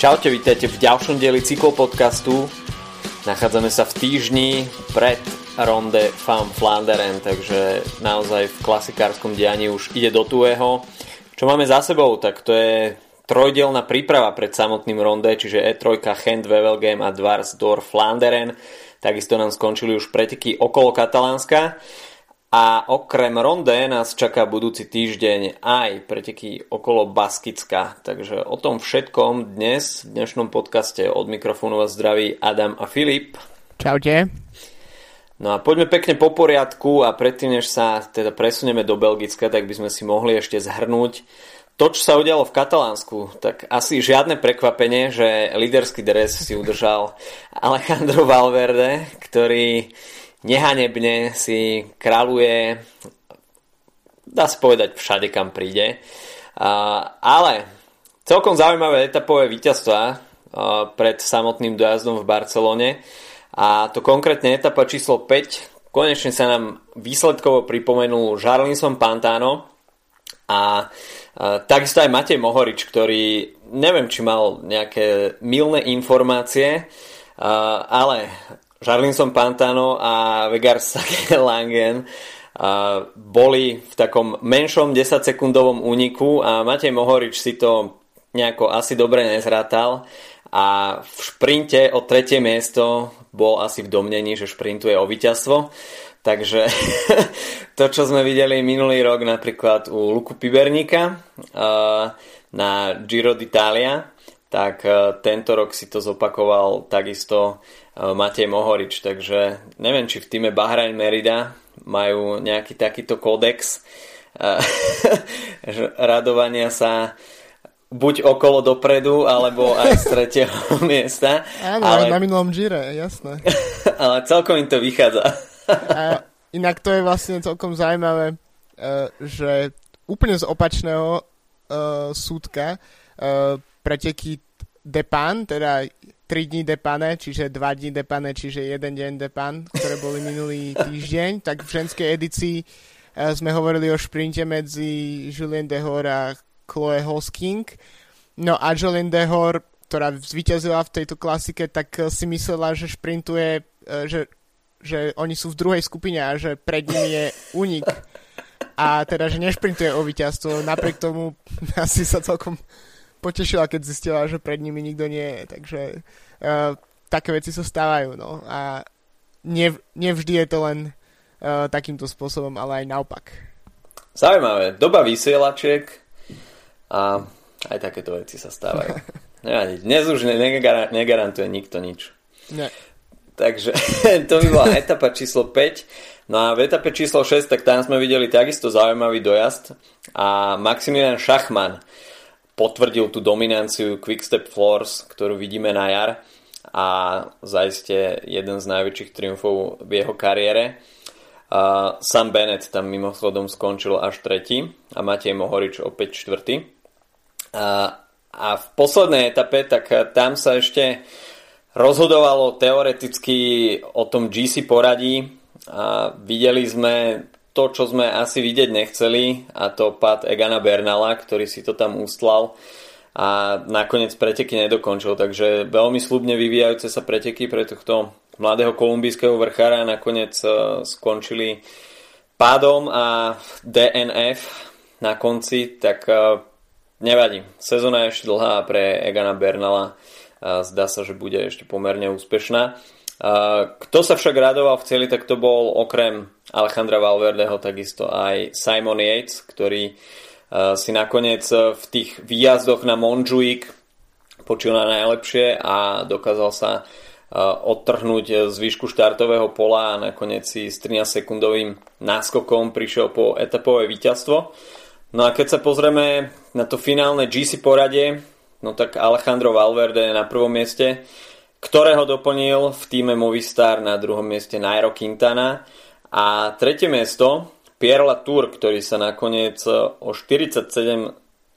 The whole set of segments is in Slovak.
Čaute, vítajte v ďalšom dieli cyklopodcastu. Nachádzame sa v týždni pred Ronde Fam Flanderen, takže naozaj v klasikárskom dianí už ide do tuého. Čo máme za sebou, tak to je trojdelná príprava pred samotným ronde, čiže E3, Gent, Wevelgem a Dwarsdorf Flanderen. Takisto nám skončili už preteky okolo Katalánska. A okrem ronde nás čaká budúci týždeň aj preteky okolo Baskicka. Takže o tom všetkom dnes v dnešnom podcaste od mikrofónu vás zdraví Adam a Filip. Čaute. No a poďme pekne po poriadku a predtým, než sa teda presunieme do Belgicka, tak by sme si mohli ešte zhrnúť to, čo sa udialo v Katalánsku, tak asi žiadne prekvapenie, že líderský dres si udržal Alejandro Valverde, ktorý nehanebne si kráľuje, dá sa povedať, všade kam príde. Ale celkom zaujímavé etapové víťazstva pred samotným dojazdom v Barcelone a to konkrétne etapa číslo 5 konečne sa nám výsledkovo pripomenul Jarlinson Pantano a takisto aj Matej Mohorič, ktorý neviem, či mal nejaké milné informácie, ale Jarlinson Pantano a Vegar Langen boli v takom menšom 10-sekundovom úniku a Matej Mohorič si to nejako asi dobre nezrátal a v šprinte o tretie miesto bol asi v domnení, že šprintuje o víťazstvo. Takže to, čo sme videli minulý rok napríklad u Luku Piberníka na Giro d'Italia, tak tento rok si to zopakoval takisto Matej Mohorič, takže neviem, či v týme Bahrain Merida majú nejaký takýto kódex eh, radovania sa buď okolo dopredu, alebo aj z tretieho miesta. Áno, ale na minulom Gire, jasné. ale celkom im to vychádza. A inak to je vlastne celkom zaujímavé, eh, že úplne z opačného súdka preteky Depan, teda 3 dní depane, čiže 2 dní depane, čiže 1 deň depan, ktoré boli minulý týždeň, tak v ženskej edícii uh, sme hovorili o šprinte medzi Julien Dehor a Chloe Hosking. No a Julien Dehor, ktorá zvíťazila v tejto klasike, tak uh, si myslela, že šprintuje, uh, že, že oni sú v druhej skupine a že pred nimi je únik. A teda, že nešprintuje o víťazstvo. Napriek tomu asi sa celkom potešila, keď zistila, že pred nimi nikto nie je. Takže uh, také veci sa stávajú. No. A nev, nevždy je to len uh, takýmto spôsobom, ale aj naopak. Zaujímavé. Doba vysielačiek a aj takéto veci sa stávajú. Dnes už negarantuje nikto nič. Ne. Takže to by bola etapa číslo 5. No a v etape číslo 6, tak tam sme videli takisto zaujímavý dojazd a Maximilian Schachmann potvrdil tú dominanciu Quickstep Floors, ktorú vidíme na jar a zaiste jeden z najväčších triumfov v jeho kariére. Sam Bennett tam mimochodom skončil až tretí a Matej Mohorič opäť štvrtý. A v poslednej etape, tak tam sa ešte rozhodovalo teoreticky o tom GC poradí. A videli sme to, čo sme asi vidieť nechceli a to pad Egana Bernala, ktorý si to tam ustlal a nakoniec preteky nedokončil, takže veľmi slubne vyvíjajúce sa preteky pre tohto mladého kolumbijského vrchára nakoniec uh, skončili pádom a DNF na konci, tak uh, nevadí. Sezóna je ešte dlhá pre Egana Bernala zdá sa, že bude ešte pomerne úspešná. Kto sa však radoval v celi, tak to bol okrem Alejandra Valverdeho takisto aj Simon Yates, ktorý si nakoniec v tých výjazdoch na Monjuik počul na najlepšie a dokázal sa odtrhnúť z výšku štartového pola a nakoniec si s 13 sekundovým náskokom prišiel po etapové víťazstvo. No a keď sa pozrieme na to finálne GC poradie, no tak Alejandro Valverde je na prvom mieste ktorého doplnil v týme Movistar na druhom mieste Nairo Quintana. A tretie miesto Pierre Latour, ktorý sa nakoniec o 47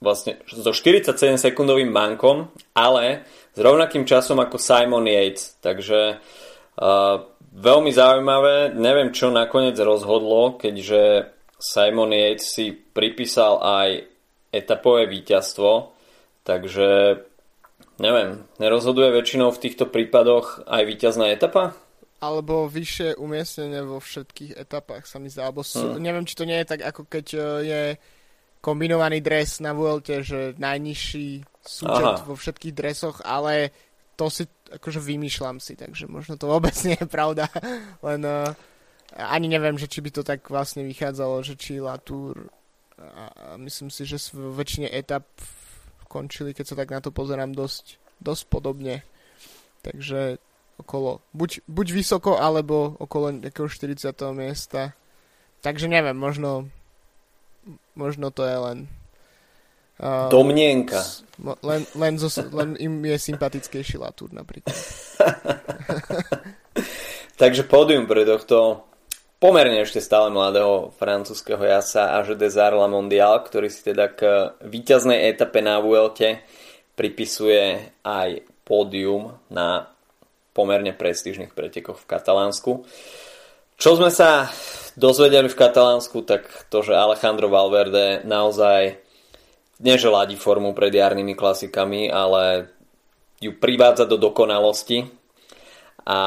vlastne so 47 sekundovým bankom, ale s rovnakým časom ako Simon Yates. Takže uh, veľmi zaujímavé, neviem čo nakoniec rozhodlo, keďže Simon Yates si pripísal aj etapové víťazstvo, takže neviem, nerozhoduje väčšinou v týchto prípadoch aj víťazná etapa? Alebo vyššie umiestnenie vo všetkých etapách sa mi zdá. Alebo sú, hmm. neviem, či to nie je tak, ako keď e, je kombinovaný dres na Vuelte, že najnižší súčet Aha. vo všetkých dresoch, ale to si akože vymýšľam si, takže možno to vôbec nie je pravda. Len uh, ani neviem, že či by to tak vlastne vychádzalo, že či Latour a, a myslím si, že v väčšine etap končili, keď sa tak na to pozerám, dosť, dosť podobne. Takže okolo, buď, buď vysoko, alebo okolo nejakého 40. miesta. Takže neviem, možno možno to je len uh, Domnienka. Len, len, zo, len im je sympatickejší Latour napríklad. Takže pódium pre tohto pomerne ešte stále mladého francúzského jasa Age des Arts La Mondial, ktorý si teda k víťaznej etape na Vuelte pripisuje aj pódium na pomerne prestížnych pretekoch v Katalánsku. Čo sme sa dozvedeli v Katalánsku, tak to, že Alejandro Valverde naozaj neželadí formu pred jarnými klasikami, ale ju privádza do dokonalosti a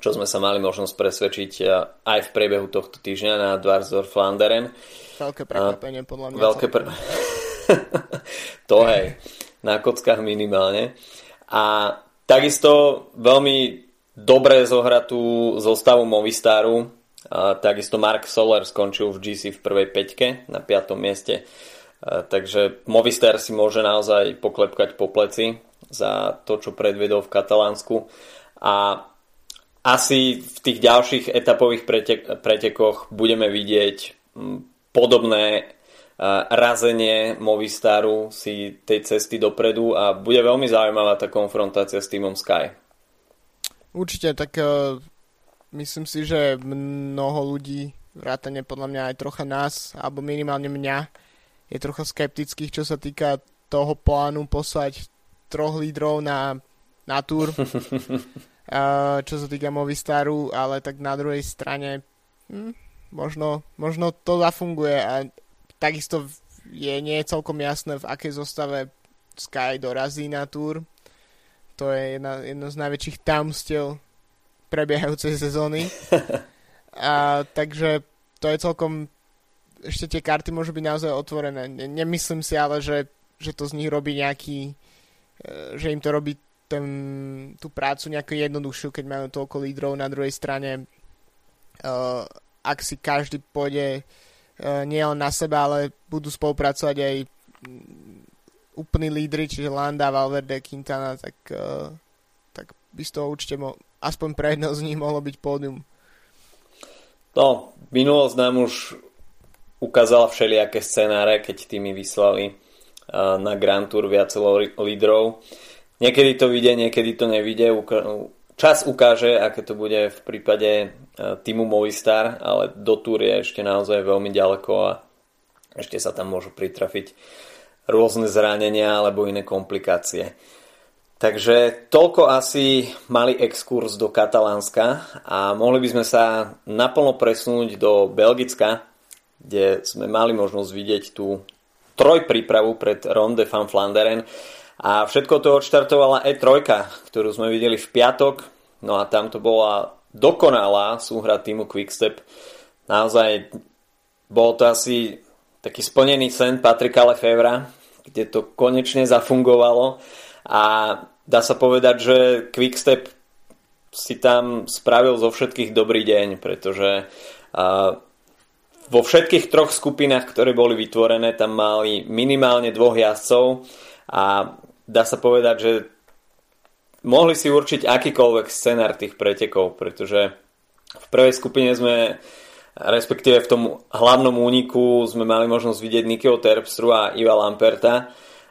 čo sme sa mali možnosť presvedčiť eh, aj v priebehu tohto týždňa na Dwarsdorf Flanderen. Veľké prekvapenie podľa mňa. Veľké pre... to hej, na kockách minimálne. A takisto veľmi dobre zohratú zostavu Movistaru. A takisto Mark Soler skončil v GC v prvej peťke na 5. mieste. A takže Movistar si môže naozaj poklepkať po pleci za to, čo predvedol v Katalánsku. A asi v tých ďalších etapových pretek- pretekoch budeme vidieť podobné razenie Movistaru si tej cesty dopredu a bude veľmi zaujímavá tá konfrontácia s týmom Sky. Určite, tak uh, myslím si, že mnoho ľudí, vrátane podľa mňa aj trocha nás, alebo minimálne mňa, je trocha skeptických, čo sa týka toho plánu poslať troch lídrov na, na túr. čo sa týka Movistaru, ale tak na druhej strane hm, možno, možno to zafunguje a takisto je, nie je celkom jasné, v akej zostave Sky dorazí na túr. To je jedna, jedno z najväčších tamstiev prebiehajúcej sezóny. A, takže to je celkom ešte tie karty môžu byť naozaj otvorené. Nemyslím si ale, že, že to z nich robí nejaký e, že im to robí ten, tú prácu nejakú jednoduchšiu, keď majú toľko lídrov na druhej strane. Uh, ak si každý pôjde uh, nie len na seba, ale budú spolupracovať aj úplní lídry, čiže Landa, Valverde, Quintana, tak, uh, tak by z toho určite mo- aspoň pre jedného z nich mohlo byť pódium. No, minulosť nám už ukázala všelijaké scenáre, keď tými vyslali uh, na Grand Tour viacelo lídrov. Niekedy to vyjde, niekedy to nevyjde. Čas ukáže, aké to bude v prípade e, týmu Movistar, ale do túr je ešte naozaj veľmi ďaleko a ešte sa tam môžu pritrafiť rôzne zranenia alebo iné komplikácie. Takže toľko asi malý exkurs do Katalánska a mohli by sme sa naplno presunúť do Belgicka, kde sme mali možnosť vidieť tú trojprípravu pred Ronde van Flanderen. A všetko to odštartovala E3, ktorú sme videli v piatok. No a tam to bola dokonalá súhra týmu Quickstep. Naozaj bol to asi taký splnený sen Patrika Lefevra, kde to konečne zafungovalo a dá sa povedať, že Quickstep si tam spravil zo všetkých dobrý deň, pretože vo všetkých troch skupinách, ktoré boli vytvorené, tam mali minimálne dvoch jazdcov a dá sa povedať, že mohli si určiť akýkoľvek scenár tých pretekov, pretože v prvej skupine sme respektíve v tom hlavnom úniku sme mali možnosť vidieť Nikio Terpstru a Iva Lamperta,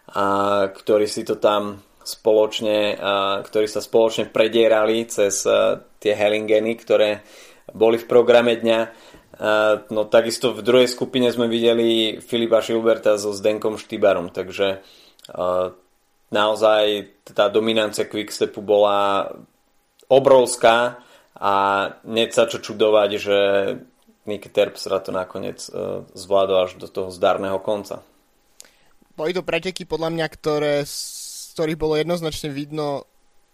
a, ktorí si to tam spoločne, a, ktorí sa spoločne predierali cez a, tie Hellingeny, ktoré boli v programe dňa. A, no takisto v druhej skupine sme videli Filipa Šilberta so Zdenkom Štybarom, takže a, naozaj tá dominancia Quickstepu bola obrovská a nie sa čo čudovať, že Nick Terpstra to nakoniec uh, zvládol až do toho zdárneho konca. Boli to preteky podľa mňa, ktoré ktorých bolo jednoznačne vidno,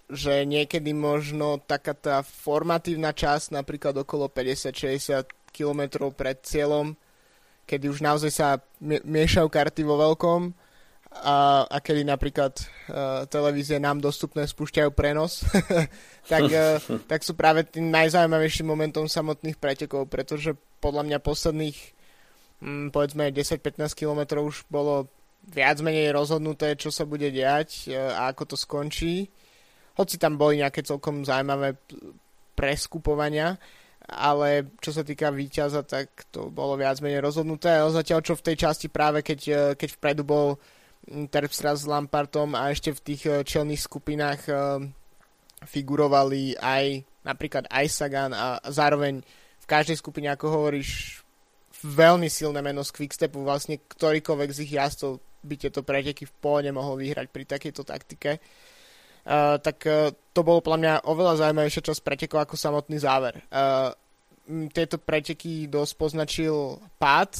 že niekedy možno taká tá formatívna časť, napríklad okolo 50-60 km pred cieľom, kedy už naozaj sa miešajú karty vo veľkom a, a kedy napríklad uh, televízie nám dostupné spúšťajú prenos, tak, uh, tak sú práve tým najzaujímavejším momentom samotných pretekov, pretože podľa mňa posledných um, povedzme 10-15 km už bolo viac menej rozhodnuté, čo sa bude diať uh, a ako to skončí hoci tam boli nejaké celkom zaujímavé preskupovania, ale čo sa týka víťaza, tak to bolo viac menej rozhodnuté. A zatiaľ, čo v tej časti práve, keď, keď vpredu bol Terpstra s Lampartom a ešte v tých e, čelných skupinách e, figurovali aj napríklad aj Sagan a zároveň v každej skupine, ako hovoríš, veľmi silné meno z Quickstepu, vlastne ktorýkoľvek z ich jazdcov by tieto preteky v pohode mohol vyhrať pri takejto taktike. Uh, tak uh, to bolo podľa mňa oveľa zaujímavejšia časť pretekov ako samotný záver. Uh, tieto preteky dosť poznačil pád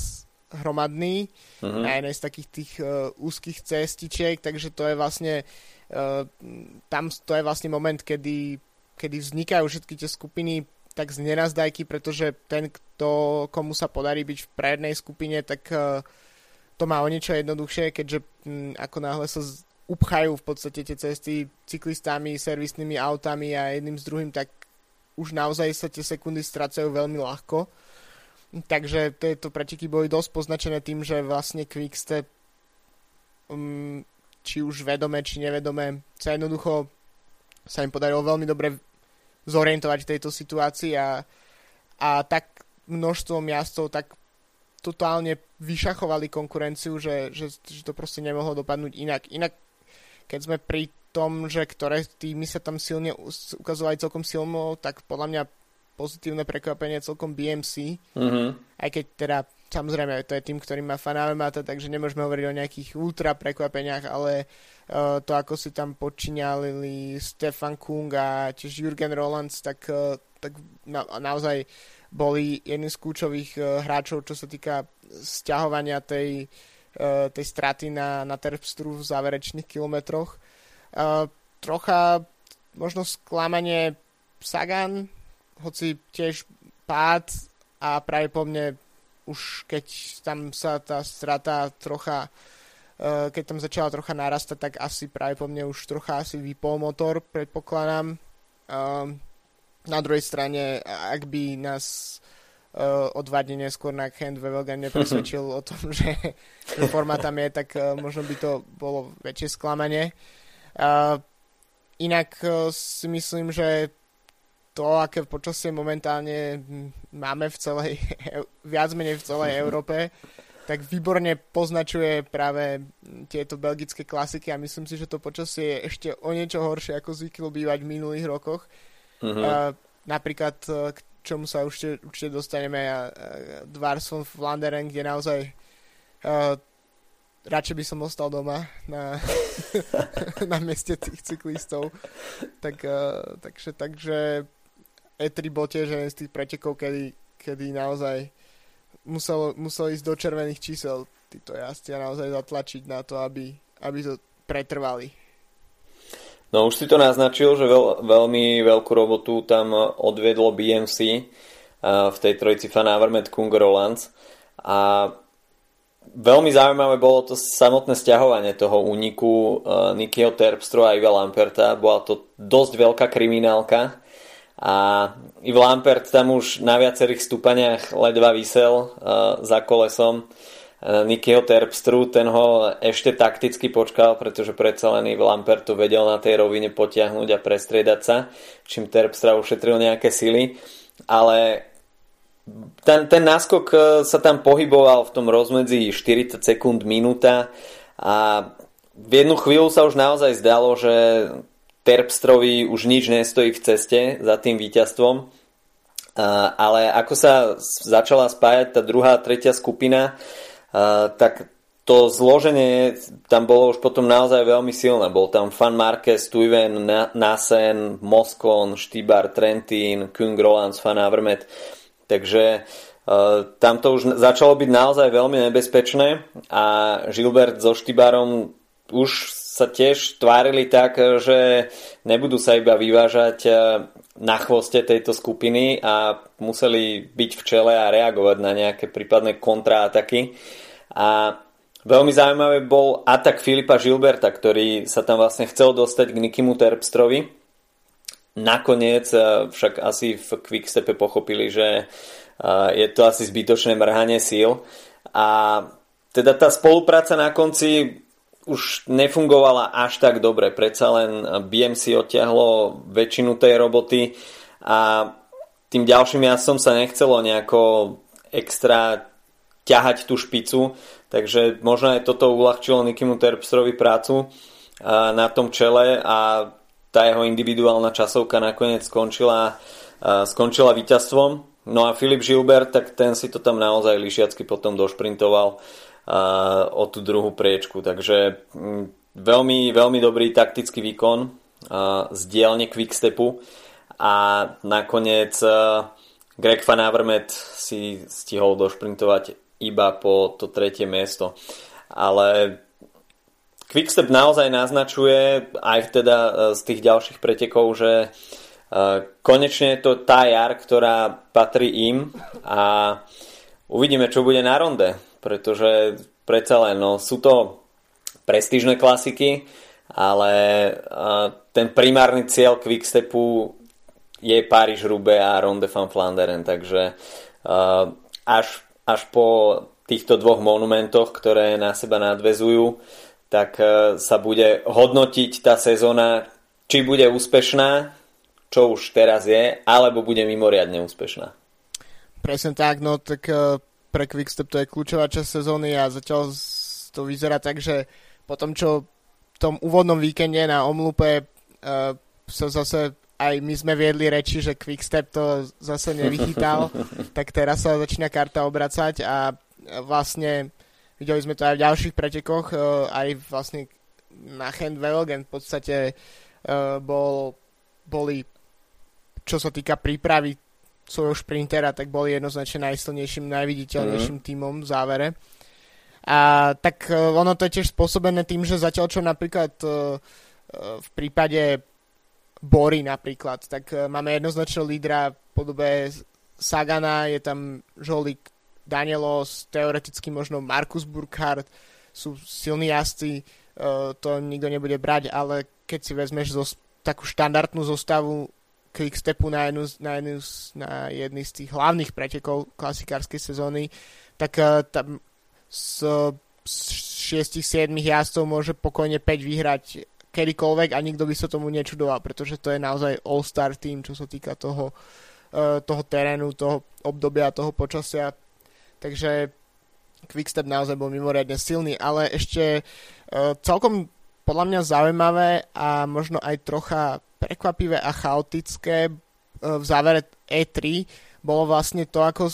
hromadný uh-huh. na jednej z takých tých uh, úzkých cestičiek, takže to je vlastne uh, tam to je vlastne moment, kedy, kedy vznikajú všetky tie skupiny tak z nenazdajky, pretože ten, kto, komu sa podarí byť v prednej skupine, tak uh, to má o niečo jednoduchšie, keďže m, ako náhle sa upchajú v podstate tie cesty cyklistami, servisnými autami a jedným s druhým, tak už naozaj sa tie sekundy strácajú veľmi ľahko. Takže tieto preteky boli dosť poznačené tým, že vlastne Quickstep um, či už vedome, či nevedome sa jednoducho sa im podarilo veľmi dobre zorientovať v tejto situácii a, a tak množstvo jazdcov tak totálne vyšachovali konkurenciu, že, že, že to proste nemohlo dopadnúť inak. Inak keď sme pri tom, že ktoré týmy sa tam silne ukazovali celkom silno, tak podľa mňa pozitívne prekvapenie celkom BMC. Mm-hmm. Aj keď teda samozrejme to je tým, ktorý má Fanavemata, takže nemôžeme hovoriť o nejakých ultra prekvapeniach, ale uh, to ako si tam počínali Stefan Kung a tiež Jürgen Rolands, tak, uh, tak na, naozaj boli jedným z kľúčových uh, hráčov, čo sa týka sťahovania tej uh, tej straty na, na Terpstru v záverečných kilometroch. Uh, trocha možno sklamanie Sagan, hoci tiež pád a práve po mne už keď tam sa tá strata trocha uh, keď tam začala trocha narastať, tak asi práve po mne už trocha asi vypol motor, predpokladám. Uh, na druhej strane, ak by nás uh, o dva dní neskôr na Kent Vevelgan nepresvedčil o tom, že, že forma tam je, tak možno by to bolo väčšie sklamanie. Inak si myslím, že to, aké počasie momentálne máme v celej, viac menej v celej Európe, tak výborne poznačuje práve tieto belgické klasiky a myslím si, že to počasie je ešte o niečo horšie, ako zvyklo bývať v minulých rokoch. Uh-huh. Uh, napríklad k čomu sa určite, určite dostaneme a Dvars von Flanderen, kde naozaj uh, radšej by som ostal doma na, na mieste tých cyklistov. Tak, uh, takže, takže E3 bol tiež jeden z tých pretekov, kedy, kedy naozaj musel, musel ísť do červených čísel títo jazdci a naozaj zatlačiť na to, aby, aby to pretrvali. No už si to naznačil, že veľ, veľmi veľkú robotu tam odvedlo BMC uh, v tej trojici Fan Avermaet Kung Rolands a veľmi zaujímavé bolo to samotné stiahovanie toho úniku uh, Nikyho Terpstro a Iva Lamperta. Bola to dosť veľká kriminálka a Ivo Lampert tam už na viacerých stúpaniach ledva vysel uh, za kolesom. Nikyho Terpstru, ten ho ešte takticky počkal, pretože predsa len Yves Lampert to vedel na tej rovine potiahnuť a prestriedať sa, čím Terpstra ušetril nejaké sily, ale ten, ten náskok e, sa tam pohyboval v tom rozmedzi 40 sekúnd, minúta a v jednu chvíľu sa už naozaj zdalo, že Terpstrovi už nič nestojí v ceste za tým víťazstvom, ale ako sa začala spájať tá druhá tretia skupina, tak to zloženie tam bolo už potom naozaj veľmi silné. Bol tam Fan Marquez, Tuiven, Nasen, Moskon, Štýbar, Trentín, Kung Rolands, Fan Avermet. Takže uh, tam to už začalo byť naozaj veľmi nebezpečné a Gilbert so Štýbarom už sa tiež tvárili tak, že nebudú sa iba vyvážať e, na chvoste tejto skupiny a museli byť v čele a reagovať na nejaké prípadné kontraataky. A veľmi zaujímavé bol atak Filipa Žilberta, ktorý sa tam vlastne chcel dostať k Nikimu Terpstrovi. Nakoniec e, však asi v Quickstepe pochopili, že e, je to asi zbytočné mrhanie síl. A teda tá spolupráca na konci už nefungovala až tak dobre. Predsa len BMC odtiahlo väčšinu tej roboty a tým ďalším jazdcom sa nechcelo nejako extra ťahať tú špicu, takže možno aj toto uľahčilo Nikimu Terpstrovi prácu na tom čele a tá jeho individuálna časovka nakoniec skončila, skončila víťazstvom. No a Filip Žilbert, tak ten si to tam naozaj lišiacky potom došprintoval o tú druhú priečku. Takže mm, veľmi, veľmi dobrý taktický výkon z dielne Quickstepu a nakoniec Greg Van Avermaet si stihol došprintovať iba po to tretie miesto. Ale Quickstep naozaj naznačuje aj teda z tých ďalších pretekov, že konečne je to tá jar, ktorá patrí im a uvidíme, čo bude na ronde pretože predsa len no, sú to prestížne klasiky, ale ten primárny cieľ Quickstepu je Paríž-Roubaix a Ronde van Flanderen, takže až, až po týchto dvoch monumentoch, ktoré na seba nadvezujú, tak sa bude hodnotiť tá sezóna, či bude úspešná, čo už teraz je, alebo bude mimoriadne úspešná. Presne tak, no tak pre Quickstep to je kľúčová časť sezóny a zatiaľ to vyzerá tak, že po tom, čo v tom úvodnom víkende na Omlupe uh, sa zase aj my sme viedli reči, že Quickstep to zase nevychytal, tak teraz sa začína karta obracať a vlastne videli sme to aj v ďalších pretekoch, uh, aj vlastne na Handvelgen v podstate uh, bol, boli čo sa týka prípravy svojho šprintera, tak boli jednoznačne najsilnejším, najviditeľnejším mm. týmom v závere. A tak e, ono to je tiež spôsobené tým, že zatiaľ čo napríklad e, e, v prípade Bory napríklad, tak máme jednoznačného lídra v podobe Sagana, je tam Žolík Danielos, teoreticky možno Markus Burkhardt, sú silní jazdci, to nikto nebude brať, ale keď si vezmeš zo, takú štandardnú zostavu Quickstepu na, jednu, na, jednu, na jedný z tých hlavných pretekov klasikárskej sezóny, tak uh, tam z, z 6-7 jazdcov môže pokojne 5 vyhrať kedykoľvek a nikto by sa tomu nečudoval, pretože to je naozaj all-star tým, čo sa týka toho, uh, toho terénu, toho obdobia, toho počasia. Takže Quickstep naozaj bol mimoriadne silný, ale ešte uh, celkom podľa mňa zaujímavé a možno aj trocha prekvapivé a chaotické e, v závere E3 bolo vlastne to, ako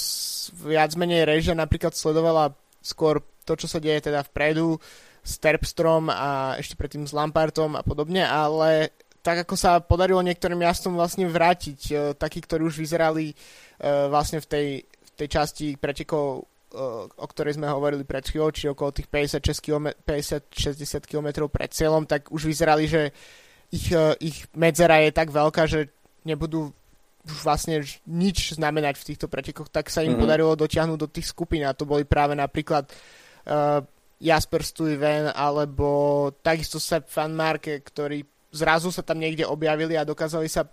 viac menej režia napríklad sledovala skôr to, čo sa deje teda vpredu s Terpstrom a ešte predtým s Lampartom a podobne, ale tak ako sa podarilo niektorým jazdcom vlastne vrátiť, e, takí, ktorí už vyzerali e, vlastne v tej, v tej časti pretekov, o ktorej sme hovorili pred chvíľou, či okolo tých 50-60 km pred cieľom, tak už vyzerali, že ich, e, ich medzera je tak veľká, že nebudú už vlastne nič znamenať v týchto pretekoch, tak sa im mm-hmm. podarilo dotiahnuť do tých skupín a to boli práve napríklad uh, Jasper Stuyven alebo takisto Sepp Van Marke, ktorí zrazu sa tam niekde objavili a dokázali sa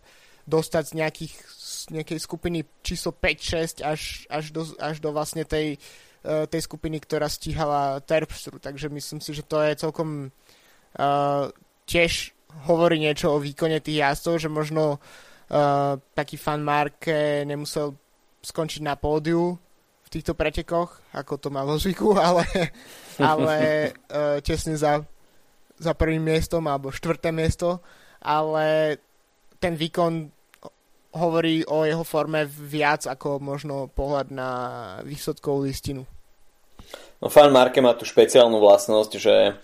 dostať z, nejakých, z nejakej skupiny číslo 5-6 až, až, do, až do vlastne tej, uh, tej skupiny, ktorá stíhala Terpstru. Takže myslím si, že to je celkom uh, tiež hovorí niečo o výkone tých jazdcov, že možno uh, taký fan Marke nemusel skončiť na pódiu v týchto pretekoch, ako to má vo zvyku, ale, ale uh, tesne za, za prvým miestom alebo štvrté miesto, ale ten výkon hovorí o jeho forme viac ako možno pohľad na výsledkovú listinu. No fan Marke má tú špeciálnu vlastnosť, že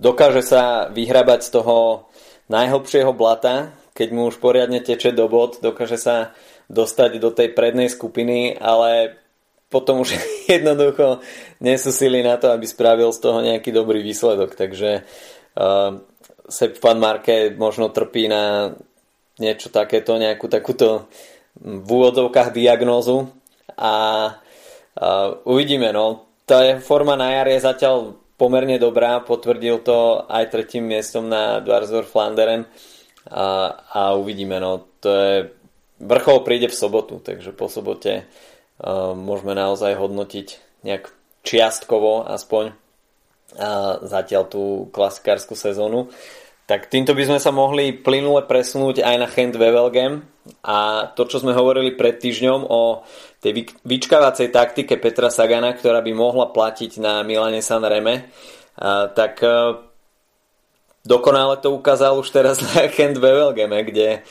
dokáže sa vyhrabať z toho najhlbšieho blata, keď mu už poriadne teče do bod, dokáže sa dostať do tej prednej skupiny, ale potom už jednoducho nie sú sily na to, aby spravil z toho nejaký dobrý výsledok. Takže uh, Sepp Van Marke možno trpí na niečo takéto, nejakú takúto v úvodovkách diagnózu a, a uvidíme, no. Tá forma na jar je zatiaľ pomerne dobrá, potvrdil to aj tretím miestom na Dwarsdorf Flanderen a, a uvidíme, no. To je, vrchol príde v sobotu, takže po sobote uh, môžeme naozaj hodnotiť nejak čiastkovo aspoň uh, zatiaľ tú klasikárskú sezónu. Tak týmto by sme sa mohli plynule presunúť aj na Hand Wevelgem a to, čo sme hovorili pred týždňom o tej vyčkávacej taktike Petra Sagana, ktorá by mohla platiť na Milane San Reme, tak dokonale to ukázal už teraz na Hand Wevelgeme, kde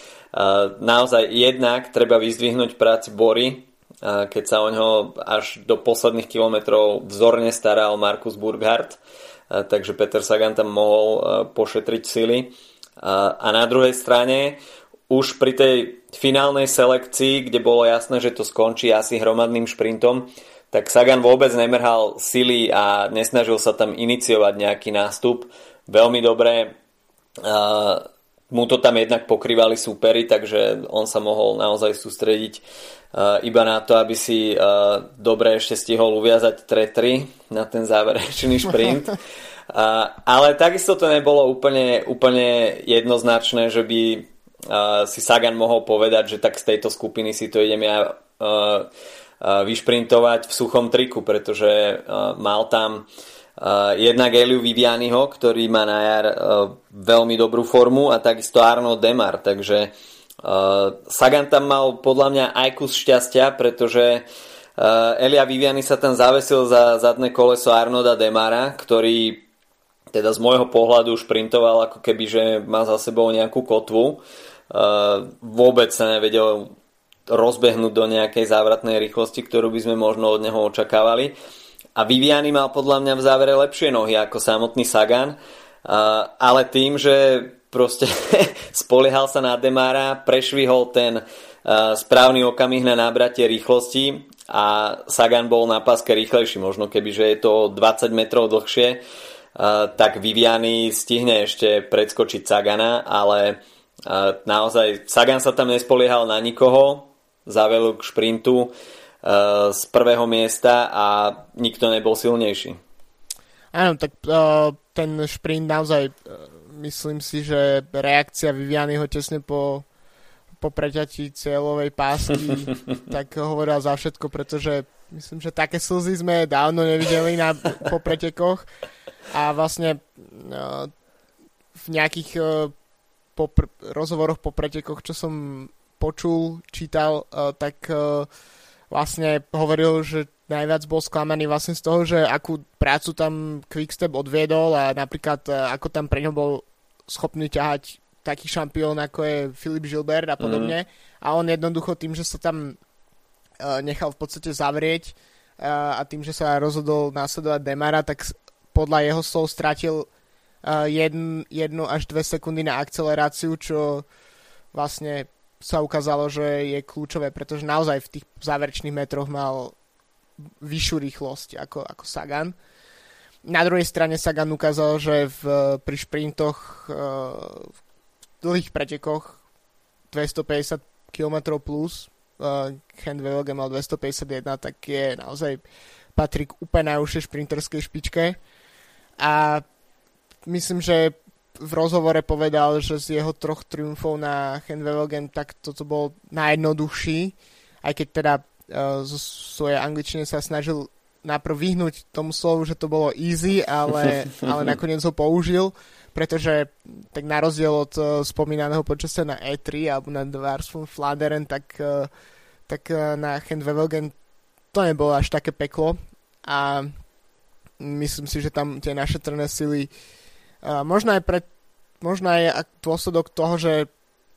naozaj jednak treba vyzdvihnúť práci Bory, keď sa o ňo až do posledných kilometrov vzorne staral Markus Burghardt takže Peter Sagan tam mohol pošetriť sily. A na druhej strane už pri tej finálnej selekcii, kde bolo jasné, že to skončí asi hromadným šprintom, tak Sagan vôbec nemrhal sily a nesnažil sa tam iniciovať nejaký nástup. Veľmi dobre mu to tam jednak pokrývali súpery, takže on sa mohol naozaj sústrediť iba na to, aby si dobre ešte stihol uviazať tretry na ten záverečný šprint. ale takisto to nebolo úplne, úplne jednoznačné, že by si Sagan mohol povedať, že tak z tejto skupiny si to idem ja vyšprintovať v suchom triku, pretože mal tam jednak Eliu Vivianiho, ktorý má na jar veľmi dobrú formu a takisto Arno Demar, takže Uh, Sagan tam mal podľa mňa aj kus šťastia, pretože uh, Elia Viviani sa tam zavesil za zadné koleso Arnoda Demara, ktorý teda z môjho pohľadu šprintoval ako keby, že má za sebou nejakú kotvu. Uh, vôbec sa nevedel rozbehnúť do nejakej závratnej rýchlosti, ktorú by sme možno od neho očakávali. A Viviani mal podľa mňa v závere lepšie nohy ako samotný Sagan, ale tým, že proste spoliehal sa na Demara, prešvihol ten uh, správny okamih na nábratie rýchlosti a Sagan bol na páske rýchlejší, možno keby, že je to 20 metrov dlhšie, tak Viviani stihne ešte predskočiť Sagana, ale uh, naozaj Sagan sa tam nespoliehal na nikoho, zavelil k šprintu uh, z prvého miesta a nikto nebol silnejší. Áno, tak uh, ten šprint naozaj uh myslím si, že reakcia Vivianyho tesne po, po preťatí cieľovej pásky tak hovorila za všetko, pretože myslím, že také slzy sme dávno nevideli na, po pretekoch a vlastne uh, v nejakých uh, po pr- rozhovoroch po pretekoch, čo som počul, čítal, uh, tak uh, vlastne hovoril, že najviac bol sklamaný vlastne z toho, že akú prácu tam Quickstep odviedol a napríklad ako tam pre ňo bol schopný ťahať taký šampión ako je Filip Gilbert a podobne. Mm. A on jednoducho tým, že sa tam uh, nechal v podstate zavrieť uh, a tým, že sa rozhodol následovať Demara, tak podľa jeho slov stratil uh, jedn, jednu až dve sekundy na akceleráciu, čo vlastne sa ukázalo, že je kľúčové, pretože naozaj v tých záverečných metroch mal vyššiu rýchlosť ako, ako Sagan. Na druhej strane Sagan ukázal, že v, pri šprintoch v dlhých pretekoch 250 km plus uh, Ken Wevelgem mal 251, tak je naozaj patrí k úplne najúžšej šprinterskej špičke a myslím, že v rozhovore povedal, že z jeho troch triumfov na Wevelgem tak toto bol najjednoduchší, aj keď teda uh, zo svojej angličtine sa snažil najprv vyhnúť tomu slovu, že to bolo easy, ale, ale nakoniec ho použil, pretože tak na rozdiel od uh, spomínaného počasia na E3 alebo na Dwars von Flanderen, tak, uh, tak uh, na Handwevelgen to nebolo až také peklo. A myslím si, že tam tie našetrené sily uh, možno aj pre možno aj dôsledok toho, že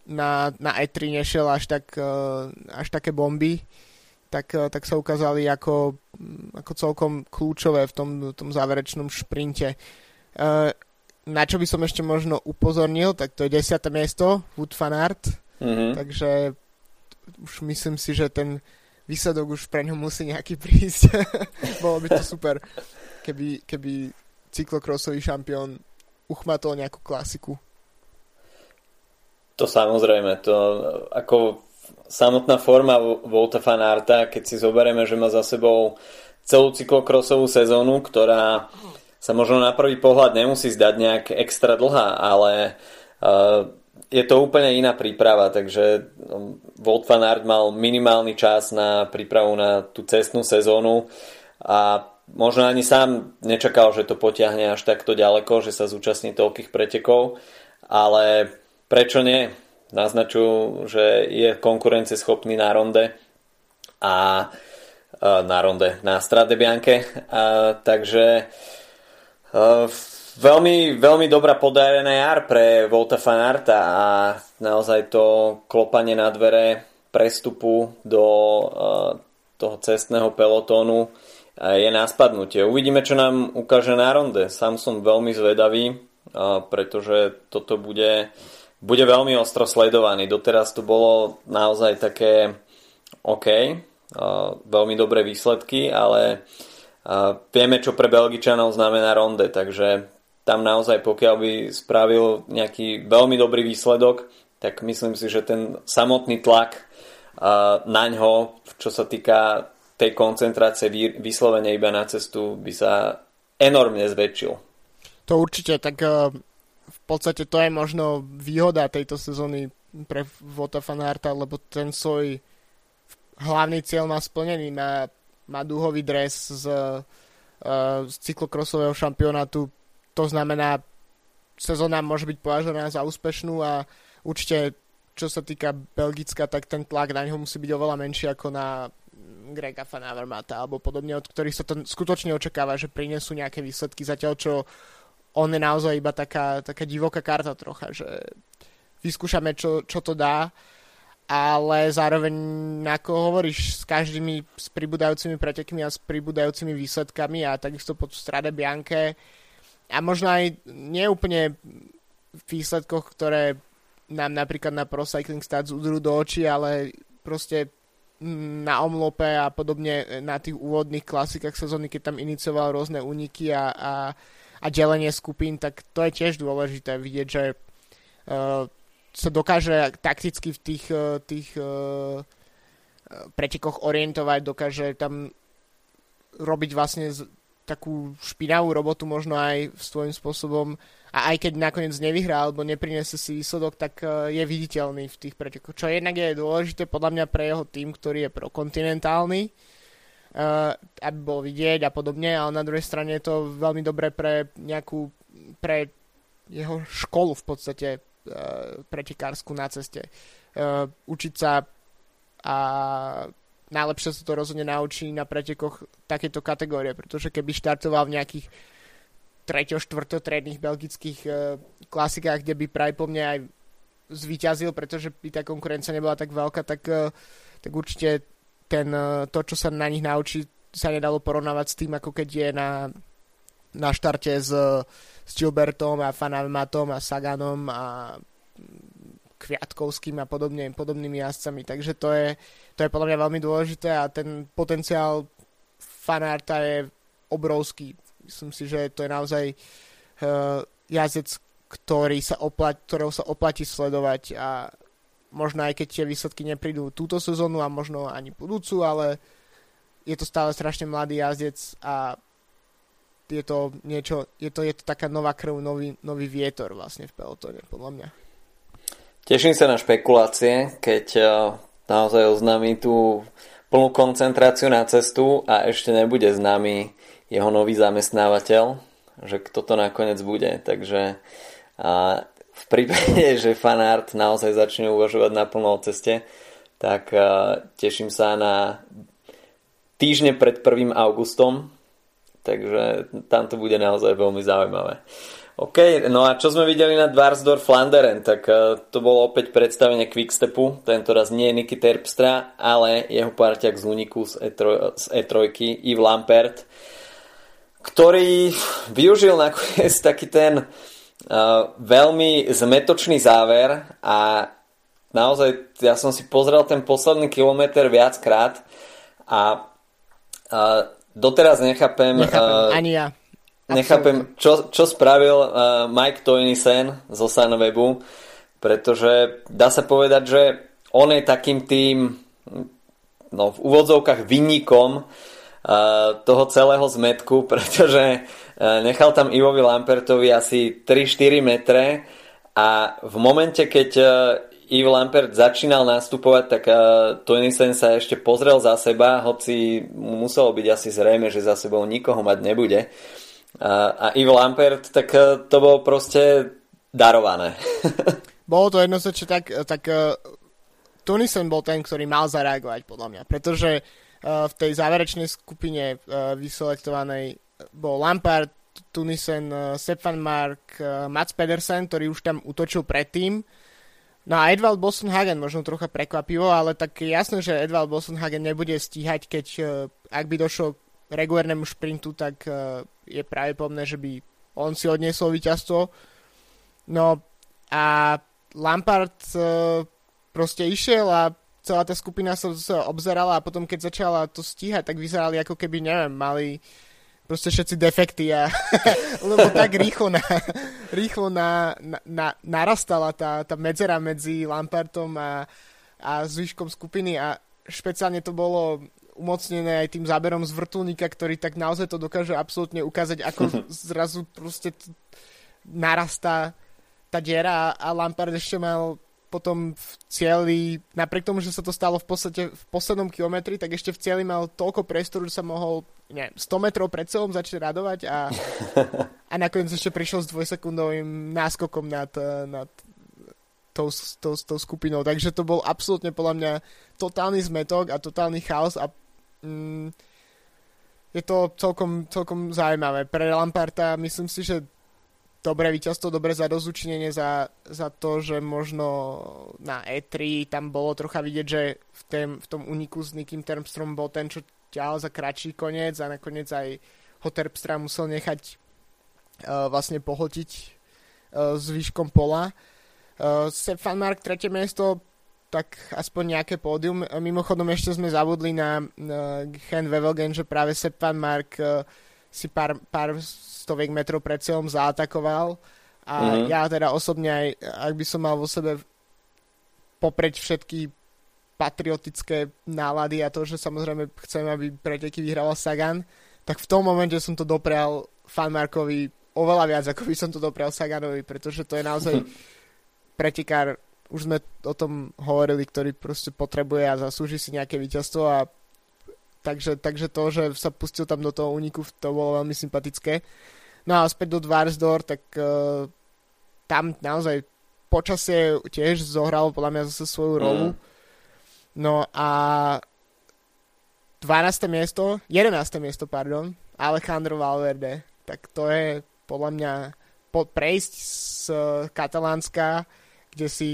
na, na E3 nešiel až, tak, uh, až také bomby, tak, eh, tak sa ukázali ako, mm, ako celkom kľúčové v tom, tom záverečnom šprinte. Eh, na čo by som ešte možno upozornil, tak to je 10. miesto, Wood Fanart, mm-hmm. takže už myslím si, že ten výsledok už pre ňo musí nejaký prísť. Bolo by to super, keby, keby cyklokrosový šampión uchmatol nejakú klasiku? To samozrejme, to ako samotná forma Volta Fanarta, keď si zoberieme, že má za sebou celú cyklokrosovú sezónu, ktorá sa možno na prvý pohľad nemusí zdať nejak extra dlhá, ale uh, je to úplne iná príprava, takže Volt van Aert mal minimálny čas na prípravu na tú cestnú sezónu a možno ani sám nečakal, že to potiahne až takto ďaleko, že sa zúčastní toľkých pretekov, ale prečo nie? Naznačujú, že je konkurenceschopný na ronde a na ronde, na Strade Bianche. A, takže a, veľmi, veľmi dobrá podarená jar pre Volta Fanarta a naozaj to klopanie na dvere prestupu do a, toho cestného pelotónu je na spadnutie. Uvidíme, čo nám ukáže na ronde. Sám som veľmi zvedavý, pretože toto bude, bude veľmi ostro sledovaný. Doteraz to bolo naozaj také OK, veľmi dobré výsledky, ale vieme, čo pre Belgičanov znamená ronde, takže tam naozaj pokiaľ by spravil nejaký veľmi dobrý výsledok, tak myslím si, že ten samotný tlak na ňo, čo sa týka tej koncentrácie vyslovene iba na cestu by sa enormne zväčšil. To určite, tak uh, v podstate to je možno výhoda tejto sezóny pre Vota Fanarta, lebo ten svoj hlavný cieľ má splnený, má, má dúhový dres z, uh, z cyklokrosového šampionátu, to znamená, sezóna môže byť považovaná za úspešnú a určite čo sa týka Belgicka, tak ten tlak na ňo musí byť oveľa menší ako na Grega Van Avermata alebo podobne, od ktorých sa to skutočne očakáva, že prinesú nejaké výsledky, zatiaľ čo on je naozaj iba taká, taká divoká karta trocha, že vyskúšame, čo, čo to dá, ale zároveň, ako hovoríš, s každými s pribúdajúcimi pretekmi a s pribúdajúcimi výsledkami a takisto pod Strade Bianche a možno aj neúplne v výsledkoch, ktoré nám napríklad na Pro Cycling Stats udrú do očí, ale proste na omlope a podobne na tých úvodných klasikách sezóny, keď tam inicioval rôzne úniky a, a, a delenie skupín, tak to je tiež dôležité vidieť, že uh, sa dokáže takticky v tých, uh, tých uh, pretekoch orientovať, dokáže tam robiť vlastne takú špinavú robotu možno aj svojím spôsobom a aj keď nakoniec nevyhrá alebo nepriniesie si výsledok, tak e, je viditeľný v tých pretekoch. Čo jednak je dôležité podľa mňa pre jeho tým, ktorý je prokontinentálny, e, aby bol vidieť a podobne, ale na druhej strane je to veľmi dobré pre nejakú, pre jeho školu v podstate e, pretekársku na ceste. Učiť sa a najlepšie sa to rozhodne naučí na pretekoch takéto kategórie, pretože keby štartoval v nejakých treťo, štvrto tredných belgických uh, klasikách, kde by práve po mne aj zvíťazil, pretože by tá konkurencia nebola tak veľká, tak, uh, tak určite ten, uh, to, čo sa na nich naučí, sa nedalo porovnávať s tým, ako keď je na, na štarte s, s Gilbertom a Fanamatom a Saganom a Kviatkovským a podobne, podobnými jazdcami. Takže to je, to je podľa mňa veľmi dôležité a ten potenciál fanárta je obrovský Myslím si, že to je naozaj uh, jazdec, ktorý sa oplat, ktorého sa oplatí sledovať a možno aj keď tie výsledky neprídu túto sezónu a možno ani budúcu, ale je to stále strašne mladý jazdec a je to niečo, je to, je to taká nová krv, nový, nový vietor vlastne v pelotone, podľa mňa. Teším sa na špekulácie, keď uh, naozaj oznámi tú plnú koncentráciu na cestu a ešte nebude známy jeho nový zamestnávateľ, že kto to nakoniec bude. Takže a v prípade, že fanart naozaj začne uvažovať naplno o ceste, tak a, teším sa na týždne pred 1. augustom, takže tam to bude naozaj veľmi zaujímavé. OK, no a čo sme videli na Dvarsdorf Flanderen, tak uh, to bolo opäť predstavenie Quickstepu, tento raz nie Niky Terpstra, ale jeho parťak z úniku z E3, z E3 Yves Lampert ktorý využil nakoniec taký ten uh, veľmi zmetočný záver a naozaj ja som si pozrel ten posledný kilometr viackrát a uh, doteraz nechápem, nechápem uh, ani ja. Nechápem, čo, čo spravil uh, Mike Toynisen zo Sunwebu. pretože dá sa povedať, že on je takým tým no, v úvodzovkách vynikom toho celého zmetku, pretože nechal tam Ivovi Lampertovi asi 3-4 metre a v momente, keď Yves Lampert začínal nastupovať, tak Tonisen sa ešte pozrel za seba, hoci muselo byť asi zrejme, že za sebou nikoho mať nebude. A, a Yves Lampert, tak to bolo proste darované. bolo to jednoznačne tak, tak uh, Tunisen bol ten, ktorý mal zareagovať podľa mňa, pretože v tej záverečnej skupine uh, vyselektovanej bol Lampard, Tunisen, Stefan Mark, uh, Mats Pedersen, ktorý už tam utočil predtým No a Edvald Hagen možno trocha prekvapivo, ale tak jasné, že Edvald Hagen nebude stíhať, keď ak by došlo k regulérnemu šprintu, tak je pravdepodobné, že by on si odniesol víťazstvo. No a Lampard uh, proste išiel a celá tá skupina sa obzerala a potom keď začala to stíhať, tak vyzerali ako keby, neviem, mali proste všetci defekty a lebo tak rýchlo, na, rýchlo na, na, na, narastala tá, tá medzera medzi Lampartom a, a zvyškom skupiny a špeciálne to bolo umocnené aj tým záberom z vrtulníka, ktorý tak naozaj to dokáže absolútne ukázať, ako zrazu proste narastá tá diera a Lampard ešte mal potom v cieli, napriek tomu, že sa to stalo v podstate v poslednom kilometri, tak ešte v cieli mal toľko priestoru, že sa mohol neviem, 100 metrov pred celom začať radovať a, a nakoniec ešte prišiel s dvojsekundovým náskokom nad, nad tou, tou, tou skupinou. Takže to bol absolútne podľa mňa totálny zmetok a totálny chaos a mm, je to celkom, celkom zaujímavé. Pre Lamparta myslím si, že dobré víťazstvo, dobré zadozučinenie za, za to, že možno na E3 tam bolo trocha vidieť, že v, tém, v tom uniku s Nikým Terpstrom bol ten, čo ťahal za kratší koniec a nakoniec aj ho Terpstra musel nechať uh, vlastne pohotiť uh, s výškom pola. Uh, Stefan Mark, tretie miesto, tak aspoň nejaké pódium. Mimochodom ešte sme zabudli na uh, Hen Wevelgen, že práve Stefan Mark uh, si pár, pár stoviek metrov pred cieľom zaatakoval a mm-hmm. ja teda osobne aj, ak by som mal vo sebe popreť všetky patriotické nálady a to, že samozrejme chcem, aby preteky vyhrával Sagan, tak v tom momente som to doprial fanmarkovi oveľa viac, ako by som to doprial Saganovi, pretože to je naozaj pretekár, už sme o tom hovorili, ktorý proste potrebuje a zaslúži si nejaké víťazstvo a Takže, takže to, že sa pustil tam do toho úniku, to bolo veľmi sympatické. No a späť do Dvarsdor, tak uh, tam naozaj počasie tiež zohralo podľa mňa zase svoju rolu. Mm. No a 12. miesto, 11. miesto, pardon, Alejandro Valverde. Tak to je podľa mňa po, prejsť z Katalánska, kde si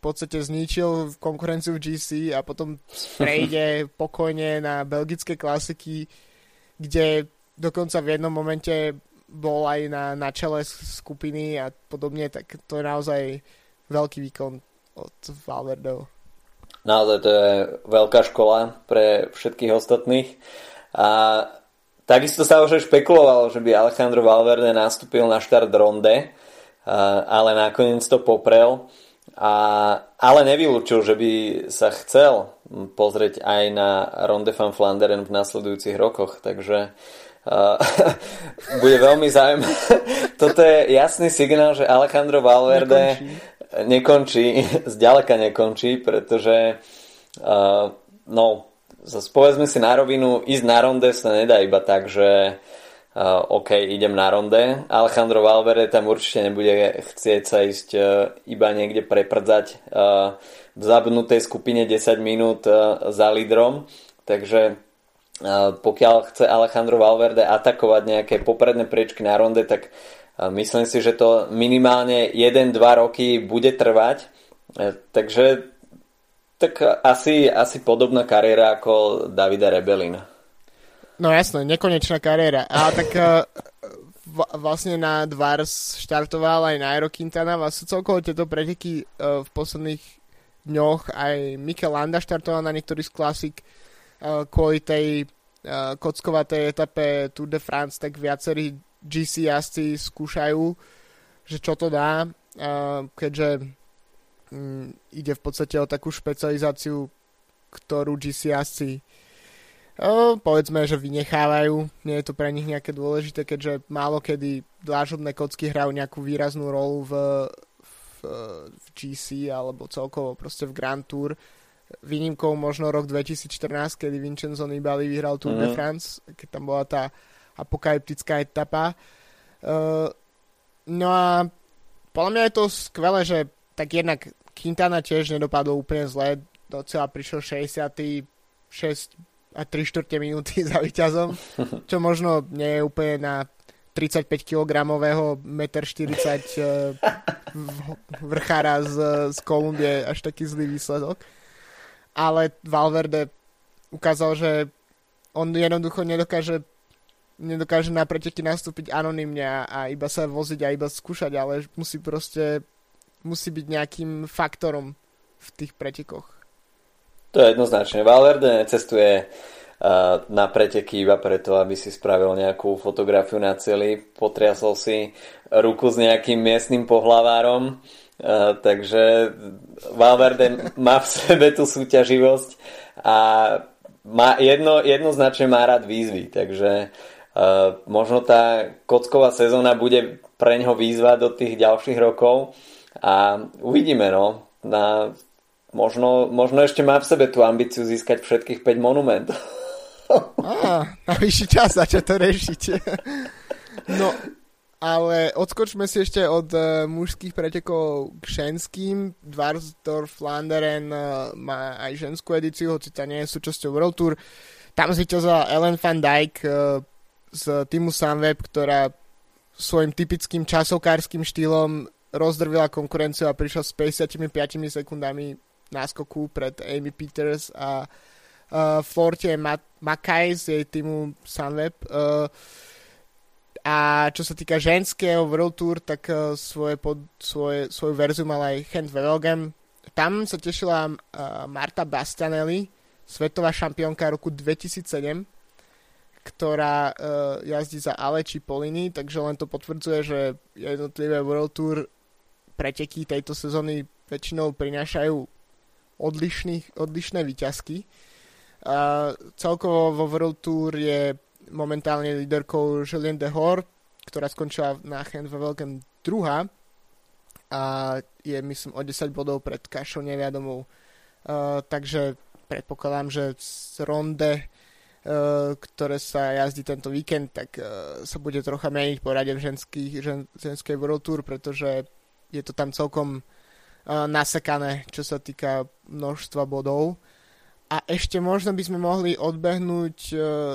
podstate zničil konkurenciu v GC a potom prejde pokojne na belgické klasiky, kde dokonca v jednom momente bol aj na, na čele skupiny a podobne, tak to je naozaj veľký výkon od Valverdeho. Naozaj to je veľká škola pre všetkých ostatných. A takisto sa už špekulovalo, že by Alejandro Valverde nastúpil na štart ronde, ale nakoniec to poprel. A, ale nevylúčil, že by sa chcel pozrieť aj na Ronde van Flanderen v nasledujúcich rokoch, takže uh, bude veľmi zaujímavé. Toto je jasný signál, že Alejandro Valverde nekončí, nekončí zďaleka nekončí, pretože uh, no, povedzme si na rovinu, ísť na Ronde sa nedá iba tak, že OK, idem na ronde. Alejandro Valverde tam určite nebude chcieť sa ísť uh, iba niekde preprdzať uh, v zabudnutej skupine 10 minút za lídrom. Takže pokiaľ chce Alejandro Valverde atakovať nejaké popredné priečky na ronde, tak myslím si, že to minimálne 1-2 roky bude trvať. Takže tak asi, asi podobná kariéra ako Davida Rebelina. No jasné, nekonečná kariéra. A tak uh, vlastne na Dvars štartoval aj na Aero Quintana. Vlastne celkovo tieto preteky uh, v posledných dňoch aj Mikel Landa štartoval na niektorý z klasik uh, kvôli tej kockovatej etape Tour de France, tak viacerí GC jazdci skúšajú, že čo to dá, keďže mm, ide v podstate o takú špecializáciu, ktorú GC asi o, povedzme, že vynechávajú. Nie je to pre nich nejaké dôležité, keďže málo kedy dlážobné kocky hrajú nejakú výraznú rolu v, v, v GC alebo celkovo proste v Grand Tour. Výnimkou možno rok 2014, kedy Vincenzo Nibali vyhral Tour mm. de mhm. France, keď tam bola tá apokalyptická etapa. Uh, no a podľa mňa je to skvelé, že tak jednak Quintana tiež nedopadol úplne zle, docela prišiel 66 a 3 čtvrte minúty za víťazom, čo možno nie je úplne na 35 kg 1,40 m vrchára z, z Kolumbie až taký zlý výsledok. Ale Valverde ukázal, že on jednoducho nedokáže nedokáže na preteky nastúpiť anonymne a, a iba sa voziť a iba skúšať, ale musí proste musí byť nejakým faktorom v tých pretekoch. To je jednoznačne. Valverde necestuje na preteky iba preto, aby si spravil nejakú fotografiu na celý, potriasol si ruku s nejakým miestnym pohlavárom, takže Valverde má v sebe tú súťaživosť a má jedno, jednoznačne má rád výzvy, takže uh, možno tá kocková sezóna bude pre ňo výzva do tých ďalších rokov a uvidíme no, na Možno, možno ešte má v sebe tú ambíciu získať všetkých 5 monumentov. Á, najvyšší čas začať to rešiť. no, ale odskočme si ešte od uh, mužských pretekov k ženským. Dvarsdorf Flanderen uh, má aj ženskú edíciu, hoci tá nie je súčasťou World Tour. Tam zvíťazila Ellen van Dijk uh, z týmu Sunweb, ktorá svojim typickým časokárským štýlom rozdrvila konkurenciu a prišla s 55 sekundami náskoku pred Amy Peters a uh, Florte Makaj z jej týmu Sunweb. Uh, a čo sa týka ženského World Tour, tak uh, svoje pod, svoje, svoju verziu mal aj Hent Velogem. Tam sa tešila uh, Marta Bastianelli, svetová šampiónka roku 2007, ktorá uh, jazdí za Aleči Poliny, takže len to potvrdzuje, že jednotlivé World Tour preteky tejto sezóny väčšinou prinášajú odlišných, odlišné výťazky. A celkovo vo World Tour je momentálne líderkou Julien de Hor, ktorá skončila na Handvevelkem druhá a je myslím o 10 bodov pred Kašou neviadomou. Uh, takže predpokladám, že z ronde, uh, ktoré sa jazdí tento víkend, tak uh, sa bude trocha meniť porade v ženských, žen, ženskej World Tour, pretože je to tam celkom nasekané, čo sa týka množstva bodov. A ešte možno by sme mohli odbehnúť uh,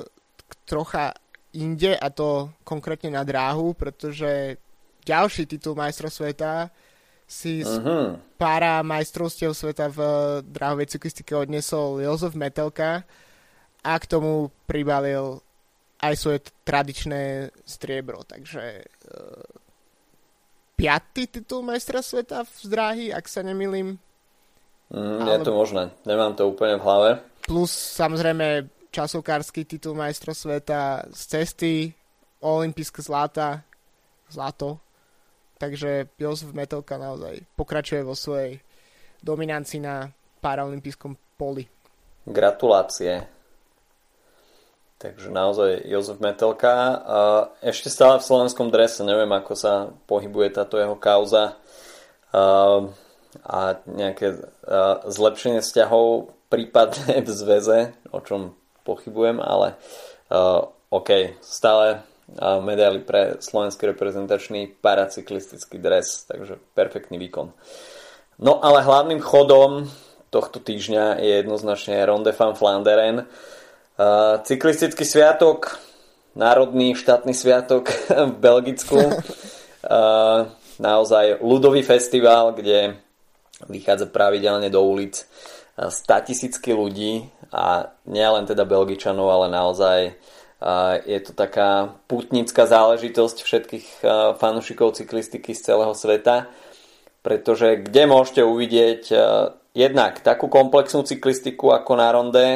trocha inde, a to konkrétne na dráhu, pretože ďalší titul majstra sveta si z pára majstrovstiev sveta v dráhovej cyklistike odnesol Jozef Metelka a k tomu pribalil aj svoje tradičné striebro. Takže uh, piatý titul majstra sveta v zdráhy, ak sa nemýlim. Mm, je to možné, nemám to úplne v hlave. Plus samozrejme časokársky titul majstra sveta z cesty, olimpijské zlata, zlato. Takže Josef Metelka naozaj pokračuje vo svojej dominancii na paralympijskom poli. Gratulācie. Takže naozaj Jozef Metelka. Ešte stále v slovenskom drese, neviem ako sa pohybuje táto jeho kauza a nejaké zlepšenie vzťahov prípadne v zväze, o čom pochybujem, ale OK, stále medaily pre slovenský reprezentačný paracyklistický dres, takže perfektný výkon. No ale hlavným chodom tohto týždňa je jednoznačne Ronde van Flanderen, Cyklistický sviatok, národný štátny sviatok v Belgicku. Uh, naozaj ľudový festival, kde vychádza pravidelne do ulic 100 tisícky ľudí a nielen teda Belgičanov, ale naozaj uh, je to taká putnická záležitosť všetkých fanúšikov cyklistiky z celého sveta, pretože kde môžete uvidieť jednak takú komplexnú cyklistiku ako na ronde,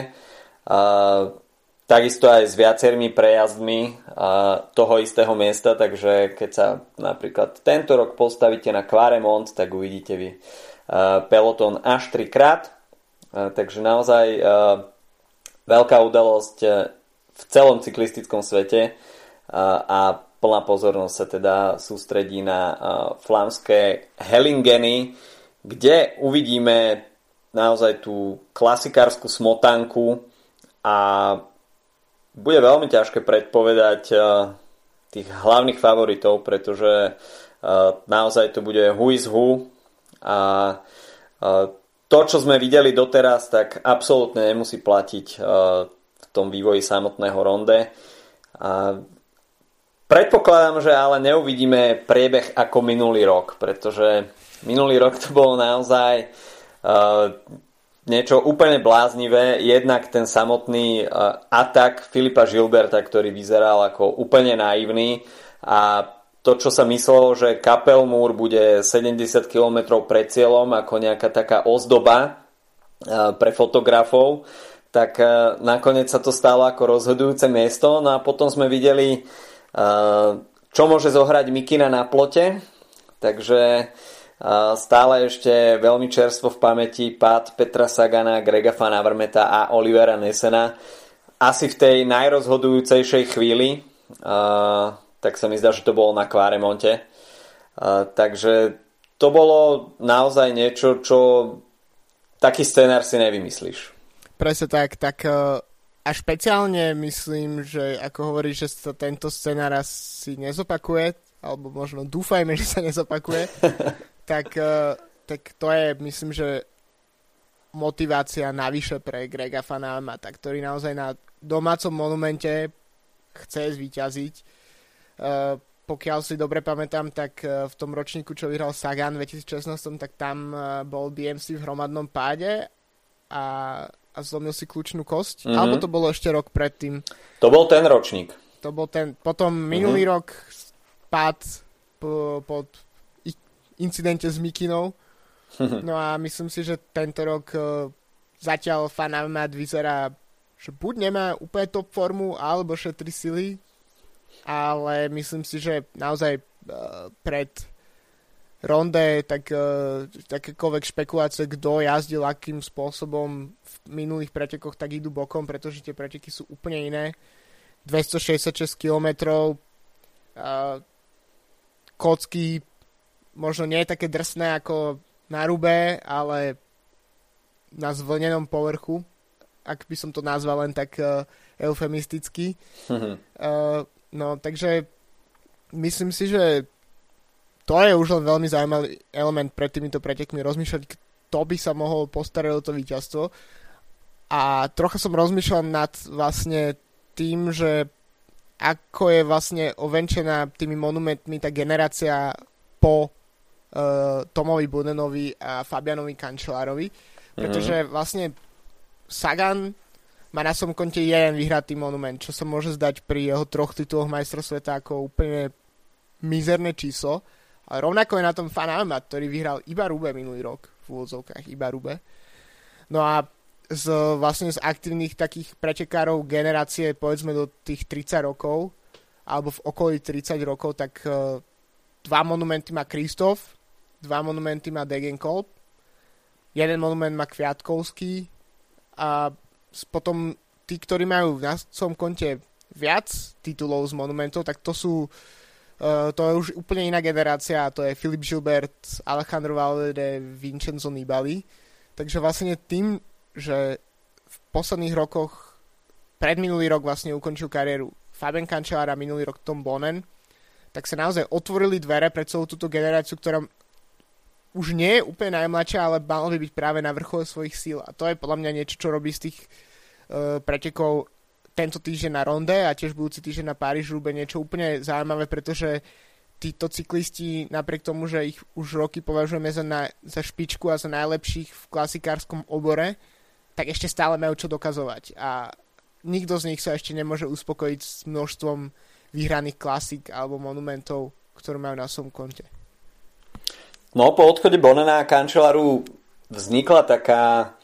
takisto aj s viacerými prejazdmi toho istého miesta, takže keď sa napríklad tento rok postavíte na Quaremont, tak uvidíte vy peloton až 3 krát. Takže naozaj veľká udalosť v celom cyklistickom svete a plná pozornosť sa teda sústredí na flámske Hellingeny, kde uvidíme naozaj tú klasikárskú smotanku a bude veľmi ťažké predpovedať tých hlavných favoritov, pretože naozaj to bude who is who a to, čo sme videli doteraz, tak absolútne nemusí platiť v tom vývoji samotného ronde. A predpokladám, že ale neuvidíme priebeh ako minulý rok, pretože minulý rok to bolo naozaj niečo úplne bláznivé. Jednak ten samotný atak Filipa Žilberta, ktorý vyzeral ako úplne naivný a to, čo sa myslelo, že Kapelmúr bude 70 km pred cieľom ako nejaká taká ozdoba e, pre fotografov, tak e, nakoniec sa to stalo ako rozhodujúce miesto. No a potom sme videli, čo môže zohrať Mikina na plote. Takže stále ešte veľmi čerstvo v pamäti pád Petra Sagana, Grega Van Avermeta a Olivera Nesena. Asi v tej najrozhodujúcejšej chvíli tak sa mi zdá, že to bolo na Kváremonte. Takže to bolo naozaj niečo, čo taký scenár si nevymyslíš. Presne tak, tak uh, a špeciálne myslím, že ako hovoríš, že sa tento scenár asi nezopakuje, alebo možno dúfajme, že sa nezopakuje, tak, uh, tak to je, myslím, že motivácia navyše pre Grega Fanamata, ktorý naozaj na domácom monumente chce zvíťaziť Eh, pokiaľ si dobre pamätám, tak eh, v tom ročníku, čo vyhral Sagan v 2016, tak tam eh, bol BMC v hromadnom páde a, a zlomil si kľúčnú kosť. Mm-hmm. Alebo to bolo ešte rok predtým. To bol ten ročník. To bol ten. Potom minulý mm-hmm. rok pád po, po incidente s Mikinou. No a myslím si, že tento rok zatiaľ Fanamat vyzerá, že buď nemá úplne top formu, alebo šetri sily, ale myslím si, že naozaj uh, pred ronde tak, uh, takékoľvek špekulácie, kto jazdil akým spôsobom v minulých pretekoch, tak idú bokom, pretože tie preteky sú úplne iné. 266 km uh, kocky možno nie je také drsné ako na rube, ale na zvlnenom povrchu, ak by som to nazval len tak uh, eufemisticky. Mm-hmm. Uh, No, takže myslím si, že to je už len veľmi zaujímavý element pred týmito pretekmi rozmýšľať, kto by sa mohol postarať o to víťazstvo. A trocha som rozmýšľal nad vlastne tým, že ako je vlastne ovenčená tými monumentmi tá generácia po Tomovi Budenovi a Fabianovi Kančelárovi. Pretože mm-hmm. vlastne Sagan má na som konte jeden vyhratý monument, čo sa môže zdať pri jeho troch tituloch majstrov sveta ako úplne mizerné číslo. A rovnako je na tom Fanama, ktorý vyhral iba Rube minulý rok, v úvodzovkách iba Rube. No a z, vlastne z aktívnych takých pretekárov generácie povedzme do tých 30 rokov alebo v okolí 30 rokov, tak uh, dva monumenty má Kristof, dva monumenty má Degenkolb, jeden monument má Kviatkovský a potom tí, ktorí majú na svojom konte viac titulov z monumentov, tak to sú uh, to je už úplne iná generácia to je Filip Gilbert, Alejandro Valverde, Vincenzo Nibali. Takže vlastne tým, že v posledných rokoch predminulý rok vlastne ukončil kariéru Fabian Cancellara minulý rok Tom Bonen, tak sa naozaj otvorili dvere pre celú túto generáciu, ktorá už nie je úplne najmladšia, ale mala by byť práve na vrchole svojich síl. A to je podľa mňa niečo, čo robí z tých uh, pretekov tento týždeň na Ronde a tiež budúci týždeň na Paríž Rube niečo úplne zaujímavé, pretože títo cyklisti, napriek tomu, že ich už roky považujeme za, na, za špičku a za najlepších v klasikárskom obore, tak ešte stále majú čo dokazovať. A nikto z nich sa ešte nemôže uspokojiť s množstvom vyhraných klasík alebo monumentov, ktoré majú na svojom konte. No, po odchode Bonena a Kančelaru vznikla taká,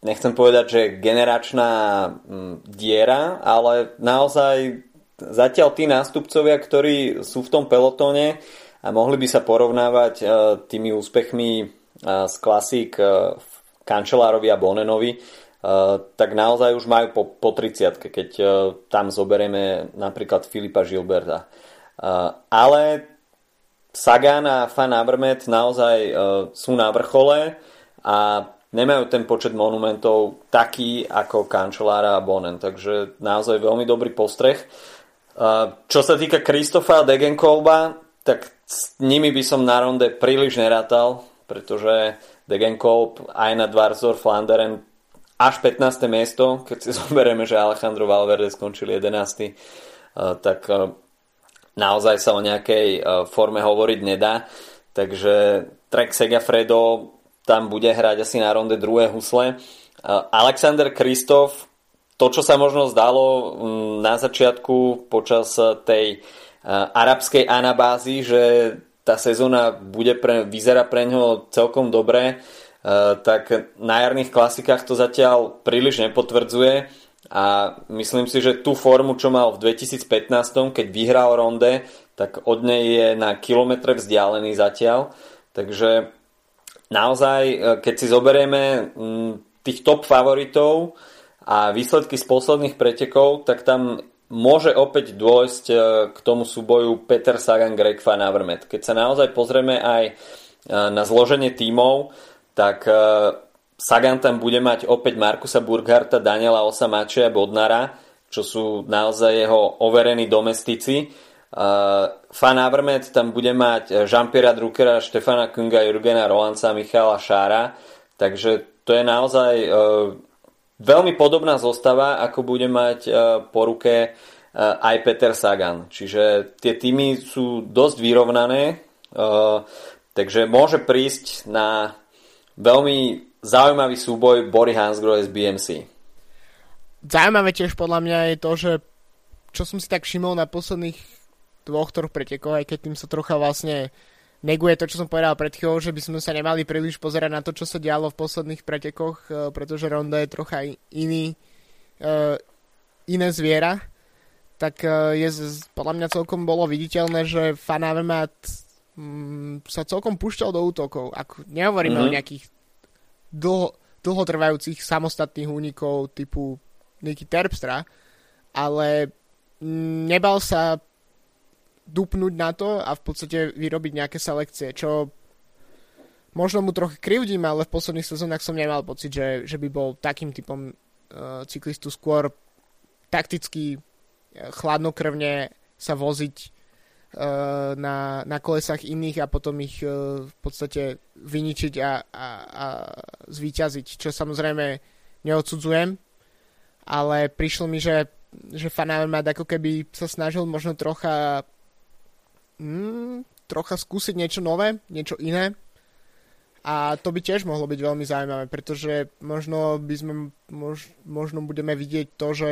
nechcem povedať, že generačná mm, diera, ale naozaj zatiaľ tí nástupcovia, ktorí sú v tom pelotóne a mohli by sa porovnávať e, tými úspechmi z klasík Kančelárovi a Bonenovi, tak naozaj už majú po, po 30 keď tam zoberieme napríklad Filipa Žilberta. Ale Sagan a Fan Avermaet naozaj sú na vrchole a nemajú ten počet monumentov taký ako Kančelára a Bonen, takže naozaj veľmi dobrý postreh. Čo sa týka Kristofa Degenkolba, tak s nimi by som na ronde príliš nerátal, pretože Degenkolb aj na Dvarzor Flanderen až 15. miesto, keď si zoberieme, že Alejandro Valverde skončil 11. tak naozaj sa o nejakej forme hovoriť nedá. Takže Trek Segafredo tam bude hrať asi na ronde druhé husle. Alexander Kristof, to, čo sa možno zdalo mm, na začiatku počas tej arabskej anabázy, že tá sezóna bude pre, vyzerá pre ňo celkom dobre, tak na jarných klasikách to zatiaľ príliš nepotvrdzuje a myslím si, že tú formu, čo mal v 2015, keď vyhral ronde, tak od nej je na kilometre vzdialený zatiaľ. Takže naozaj, e, keď si zoberieme tých top favoritov a výsledky z posledných pretekov, tak tam môže opäť dôjsť e, k tomu súboju Peter Sagan, Greg Van Avermaet. Keď sa naozaj pozrieme aj e, na zloženie tímov, tak Sagan tam bude mať opäť Markusa Burgharta, Daniela Osamače a Bodnara, čo sú naozaj jeho overení domestici Uh, Fan Avermet tam bude mať Jean-Pierre Druckera, Štefana Kunga, Jurgena Rolanca, Michala Šára. Takže to je naozaj uh, veľmi podobná zostava, ako bude mať uh, po ruke aj Peter Sagan. Čiže tie týmy sú dosť vyrovnané, takže môže prísť na veľmi zaujímavý súboj Bory Hansgrohe z BMC. Zaujímavé tiež podľa mňa je to, že čo som si tak všimol na posledných dvoch, troch pretekov, aj keď tým sa trocha vlastne neguje to, čo som povedal pred chvíľou, že by sme sa nemali príliš pozerať na to, čo sa dialo v posledných pretekoch, e, pretože Ronda je trocha iný, e, iné zviera, tak e, je podľa mňa celkom bolo viditeľné, že Fanavemat mm, sa celkom púšťal do útokov. Ak nehovoríme mm-hmm. o mhm. nejakých dlho, dlhotrvajúcich samostatných únikov typu Niky Terpstra, ale nebal sa dupnúť na to a v podstate vyrobiť nejaké selekcie, čo možno mu trochu krivdím, ale v posledných sezónach som nemal pocit, že, že by bol takým typom uh, cyklistu. Skôr takticky uh, chladnokrvne sa voziť na, na kolesách iných a potom ich uh, v podstate vyničiť a, a, a zvíťaziť, čo samozrejme neodsudzujem, ale prišlo mi, že že Fanarmat ako keby sa snažil možno trocha mm, trocha skúsiť niečo nové, niečo iné. A to by tiež mohlo byť veľmi zaujímavé, pretože možno by sme, mož, možno budeme vidieť to, že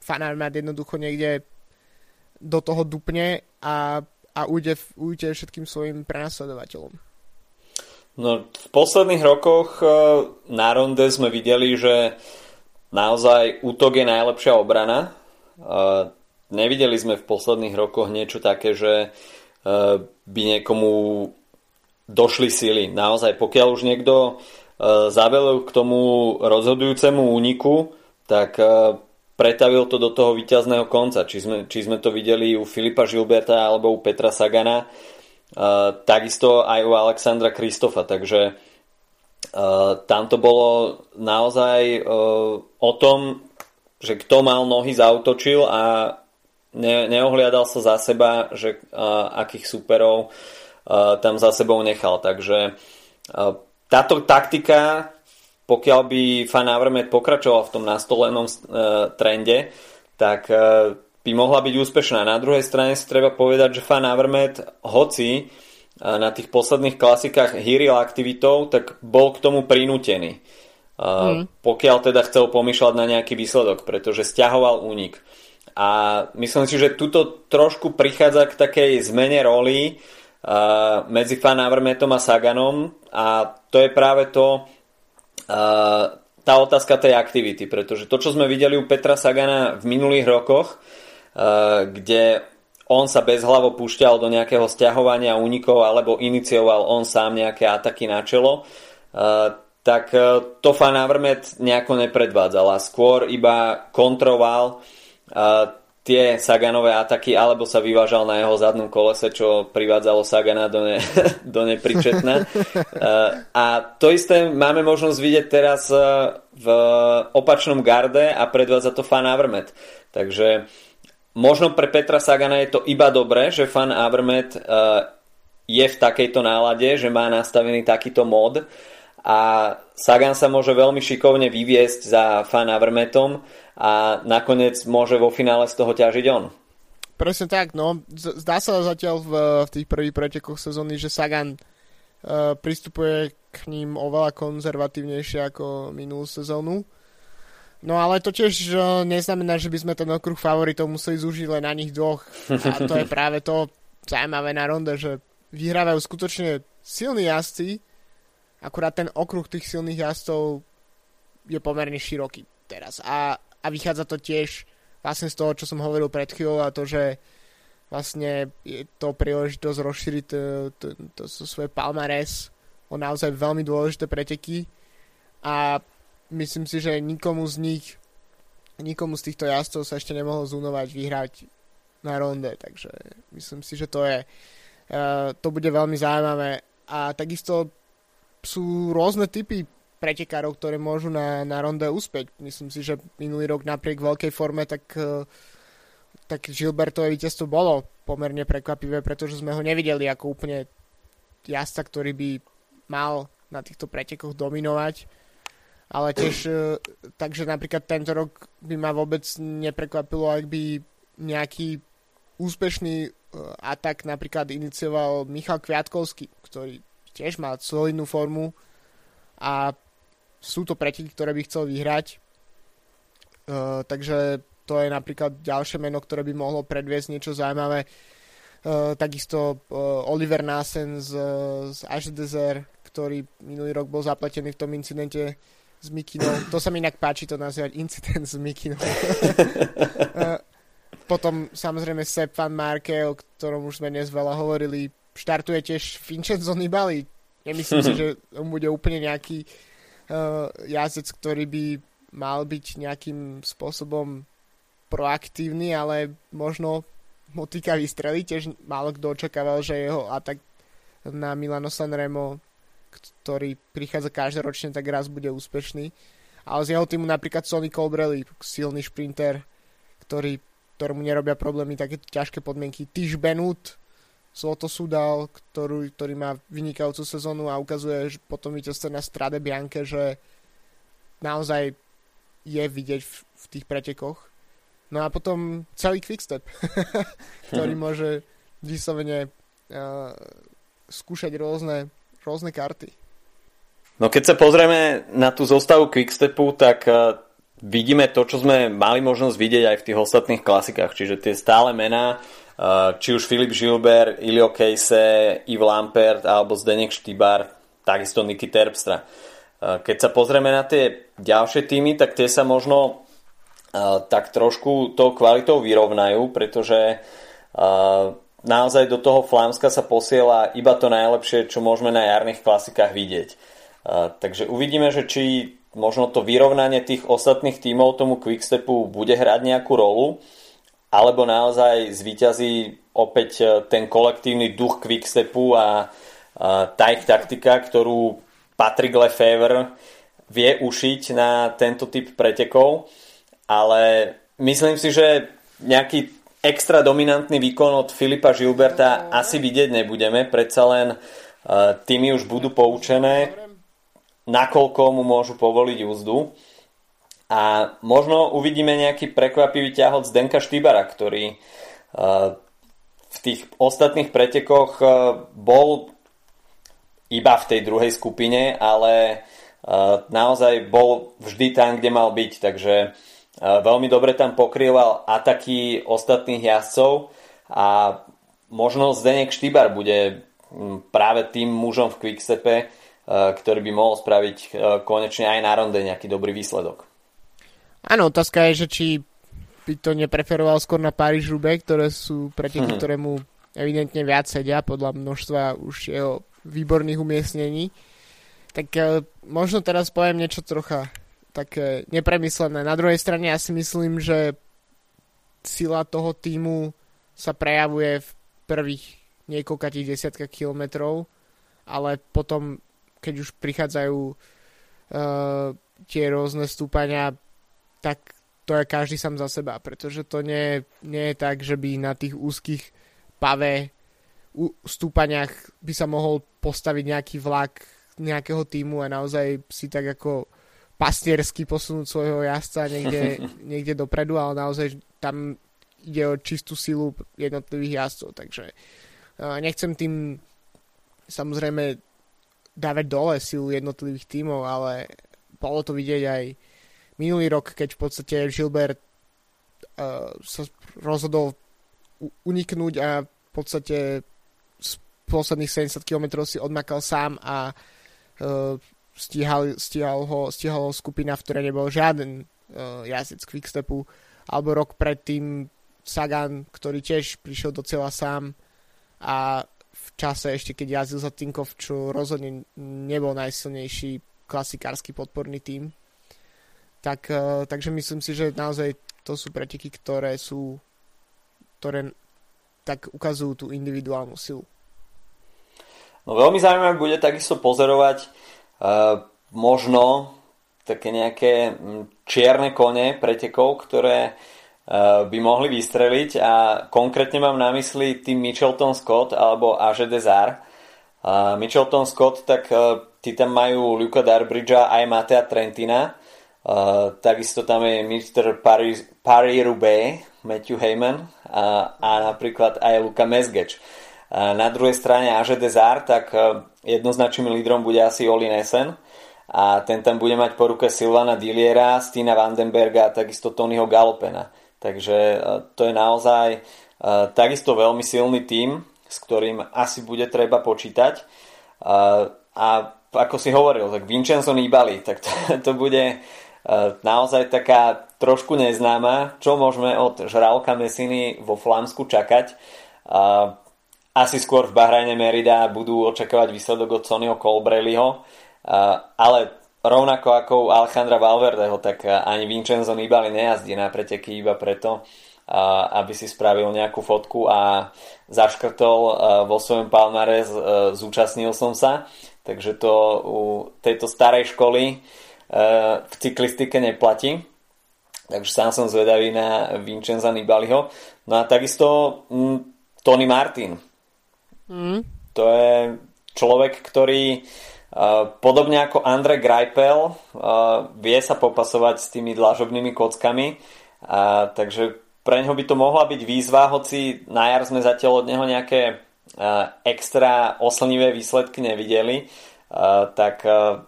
fanármat jednoducho niekde do toho dupne a, a ujde, ujde všetkým svojim prenasledovateľom. No, v posledných rokoch e, na ronde sme videli, že naozaj útok je najlepšia obrana. E, nevideli sme v posledných rokoch niečo také, že uh, by niekomu došli sily. Naozaj, pokiaľ už niekto zavelil k tomu rozhodujúcemu úniku, tak pretavil to do toho víťazného konca. Či sme, či sme to videli u Filipa Žilberta alebo u Petra Sagana, uh, takisto aj u Alexandra Kristofa. Takže uh, tam to bolo naozaj uh, o tom, že kto mal nohy zautočil a ne, neohliadal sa za seba, že uh, akých superov uh, tam za sebou nechal. Takže uh, táto taktika, pokiaľ by Fan Avermaet pokračoval v tom nastolenom uh, trende, tak uh, by mohla byť úspešná. Na druhej strane si treba povedať, že Fan Avermaet, hoci uh, na tých posledných klasikách hýril aktivitou, tak bol k tomu prinútený. Mm. Pokiaľ teda chcel pomýšľať na nejaký výsledok, pretože stiahoval únik. A myslím si, že tuto trošku prichádza k takej zmene roli medzi Fan Avermetom a Saganom a to je práve to tá otázka tej aktivity, pretože to, čo sme videli u Petra Sagana v minulých rokoch, uh, kde on sa bez hlavo púšťal do nejakého stiahovania únikov alebo inicioval on sám nejaké ataky na čelo, tak to Fan nejako nepredvádzal a skôr iba kontroval tie Saganové ataky, alebo sa vyvážal na jeho zadnom kolese, čo privádzalo Sagana do, ne, do nepričetna. A to isté máme možnosť vidieť teraz v opačnom garde a predvádza to Fan Avermet. Takže možno pre Petra Sagana je to iba dobré, že Fan Avermet je v takejto nálade, že má nastavený takýto mod a Sagan sa môže veľmi šikovne vyviesť za Fan Avermetom a nakoniec môže vo finále z toho ťažiť on. Presne tak, no. Zdá sa zatiaľ v, v tých prvých pretekoch sezóny, že Sagan uh, pristupuje k ním oveľa konzervatívnejšie ako minulú sezónu. No ale to tiež uh, neznamená, že by sme ten okruh favoritov museli zúžiť len na nich dvoch. A to je práve to zaujímavé na ronde, že vyhrávajú skutočne silní jazdci, akurát ten okruh tých silných jazdcov je pomerne široký teraz. A a vychádza to tiež vlastne z toho, čo som hovoril pred chvíľou a to, že vlastne je to príležitosť rozšíriť to, to, to, to svoje palmares o naozaj veľmi dôležité preteky. A myslím si, že nikomu z nich nikomu z týchto jazdcov sa ešte nemohlo zúnovať vyhrať na ronde, takže myslím si, že to je uh, to bude veľmi zaujímavé. A takisto sú rôzne typy pretekárov, ktoré môžu na, na ronde uspieť. Myslím si, že minulý rok napriek veľkej forme, tak, e, tak Gilbertové víťazstvo bolo pomerne prekvapivé, pretože sme ho nevideli ako úplne jazda, ktorý by mal na týchto pretekoch dominovať. Ale tiež, e, takže napríklad tento rok by ma vôbec neprekvapilo, ak by nejaký úspešný e, atak napríklad inicioval Michal Kviatkovský, ktorý tiež má solidnú formu a sú to preteky, ktoré by chcel vyhrať. Uh, takže to je napríklad ďalšie meno, ktoré by mohlo predviesť niečo zaujímavé. Uh, takisto uh, Oliver Nassen z, z HDZR, ktorý minulý rok bol zapletený v tom incidente s Mikinou. To sa mi inak páči to nazývať incident s Mikinou. uh, potom samozrejme Sepp Van Marke, o ktorom už sme dnes veľa hovorili, štartuje tiež Vincenzo Nibali. Nemyslím si, že on bude úplne nejaký uh, jazdec, ktorý by mal byť nejakým spôsobom proaktívny, ale možno mu týka vystreliť. Tiež málo kto očakával, že jeho atak na Milano Sanremo, ktorý prichádza každoročne, tak raz bude úspešný. Ale z jeho týmu napríklad Sonny Colbrelli, silný šprinter, ktorý, ktorému nerobia problémy také ťažké podmienky. Tiš Benut, Zloto Sudal, ktorú, ktorý má vynikajúcu sezónu a ukazuje že potom víťazstve na Strade Bianke, že naozaj je vidieť v, v tých pretekoch. No a potom celý quickstep, ktorý môže vyslovene uh, skúšať rôzne, rôzne karty. No keď sa pozrieme na tú zostavu quickstepu, tak uh, vidíme to, čo sme mali možnosť vidieť aj v tých ostatných klasikách, čiže tie stále mená Eh, či už Filip Žilber, Ilio Kejse, Yves Lampert alebo Zdenek Štýbar, takisto Niky Terpstra. Eh, keď sa pozrieme na tie ďalšie týmy, tak tie sa možno eh, tak trošku tou kvalitou vyrovnajú, pretože naozaj do toho Flámska sa posiela iba to najlepšie, čo môžeme na jarných klasikách vidieť. Takže uvidíme, že či možno to vyrovnanie tých ostatných tímov tomu Quickstepu bude hrať nejakú rolu alebo naozaj zvíťazí opäť e, ten kolektívny duch Quickstepu a, a tá ich taktika, ktorú Patrick Lefevre vie ušiť na tento typ pretekov, ale myslím si, že nejaký extra dominantný výkon od Filipa Žilberta asi vidieť nebudeme, predsa len e, týmy už budú poučené, nakoľko mu môžu povoliť úzdu. A možno uvidíme nejaký prekvapivý ťahot Zdenka Štýbara, ktorý uh, v tých ostatných pretekoch uh, bol iba v tej druhej skupine, ale uh, naozaj bol vždy tam, kde mal byť. Takže veľmi dobre tam pokrýval ataky ostatných jazdcov a možno Zdenek Štýbar bude práve tým mužom v Quickstepe, ktorý by mohol spraviť konečne aj na ronde nejaký dobrý výsledok. Áno, otázka je, že či by to nepreferoval skôr na Paríž Roubaix, ktoré sú preteky, hmm. ktoré mu evidentne viac sedia podľa množstva už jeho výborných umiestnení. Tak uh, možno teraz poviem niečo trocha také nepremyslené. Na druhej strane ja si myslím, že sila toho týmu sa prejavuje v prvých niekoľkatých desiatkách kilometrov, ale potom, keď už prichádzajú uh, tie rôzne stúpania, tak to je každý sám za seba, pretože to nie, nie je tak, že by na tých úzkých pavé stúpaniach by sa mohol postaviť nejaký vlak nejakého týmu a naozaj si tak ako pastiersky posunúť svojho jazdca niekde, niekde dopredu, ale naozaj tam ide o čistú silu jednotlivých jazdcov, takže nechcem tým samozrejme dávať dole silu jednotlivých tímov, ale bolo to vidieť aj minulý rok, keď v podstate Gilbert uh, sa rozhodol uniknúť a v podstate z posledných 70 km si odmakal sám a uh, stíhal, stíhal, ho, stíhal ho skupina, v ktorej nebol žiaden uh, jazdec Quickstepu alebo rok predtým Sagan, ktorý tiež prišiel do cieľa sám a v čase ešte, keď jazdil za Tinkov, čo rozhodne nebol najsilnejší klasikársky podporný tým. Tak, uh, takže myslím si, že naozaj to sú preteky, ktoré sú ktoré tak ukazujú tú individuálnu silu. No veľmi zaujímavé bude takisto pozerovať uh, možno také nejaké čierne kone pretekov, ktoré uh, by mohli vystreliť a konkrétne mám na mysli tým Mitchelton Scott alebo Age Desar. Uh, Mitchelton Scott, tak uh, tí tam majú Luka Darbridgea aj Matea Trentina. Uh, takisto tam je Mr. Paris, Paris Roubaix, Matthew Heyman a, a napríklad aj Luka Mesgeč. Na druhej strane Aže Desar, tak e, jednoznačným lídrom bude asi Oli Nesen a ten tam bude mať po ruke Silvana Diliera, Stina Vandenberga a takisto Tonyho Galopena. Takže e, to je naozaj e, takisto veľmi silný tím, s ktorým asi bude treba počítať. A ako si hovoril, tak Vincenzo Nibali, tak to, to bude naozaj taká trošku neznáma, čo môžeme od Žralka Mesiny vo Flámsku čakať. Asi skôr v Bahrajne Merida budú očakávať výsledok od Sonio Colbrelliho, ale rovnako ako u Alejandra Valverdeho, tak ani Vincenzo Nibali nejazdí na preteky iba preto, aby si spravil nejakú fotku a zaškrtol vo svojom palmare zúčastnil som sa. Takže to u tejto starej školy v cyklistike neplatí. Takže sám som zvedavý na Vincenza Nibaliho. No a takisto mm, Tony Martin. Mm. To je človek, ktorý uh, podobne ako Andre Greipel uh, vie sa popasovať s tými dlažobnými kockami. Uh, takže pre neho by to mohla byť výzva, hoci na jar sme zatiaľ od neho nejaké uh, extra oslnivé výsledky nevideli. Uh, tak uh,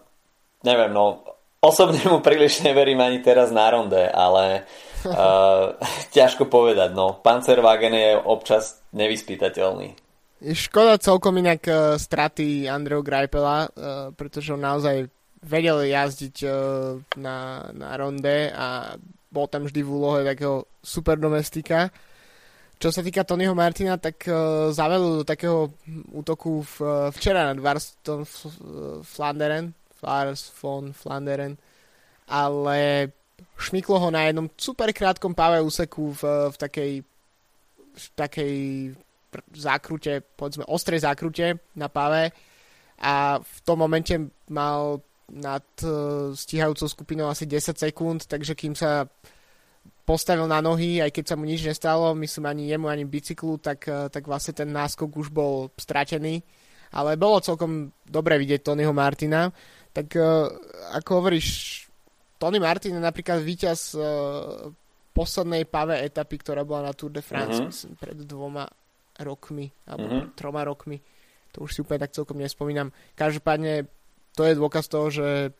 neviem, no osobne mu príliš neverím ani teraz na ronde, ale uh, ťažko povedať. No, Panzerwagen je občas nevyspytateľný. Škoda celkom inak uh, straty Andreho Greipela, uh, pretože on naozaj vedel jazdiť uh, na, na ronde a bol tam vždy v úlohe takého superdomestika. Čo sa týka Tonyho Martina, tak uh, zavedol do takého útoku v, včera nad Varston Flanderen, Lars von Flanderen, ale šmyklo ho na jednom super krátkom páve úseku v, v takej v takej zákrute, povedzme ostrej zákrute na páve a v tom momente mal nad uh, stíhajúcou skupinou asi 10 sekúnd, takže kým sa postavil na nohy, aj keď sa mu nič nestalo, myslím ani jemu, ani bicyklu, tak, uh, tak vlastne ten náskok už bol stratený. Ale bolo celkom dobre vidieť Tonyho Martina tak uh, ako hovoríš, Tony Martin je napríklad víťaz uh, poslednej pavé etapy, ktorá bola na Tour de France, uh-huh. myslím, pred dvoma rokmi, alebo uh-huh. troma rokmi. To už si úplne tak celkom nespomínam. Každopádne to je dôkaz toho, že,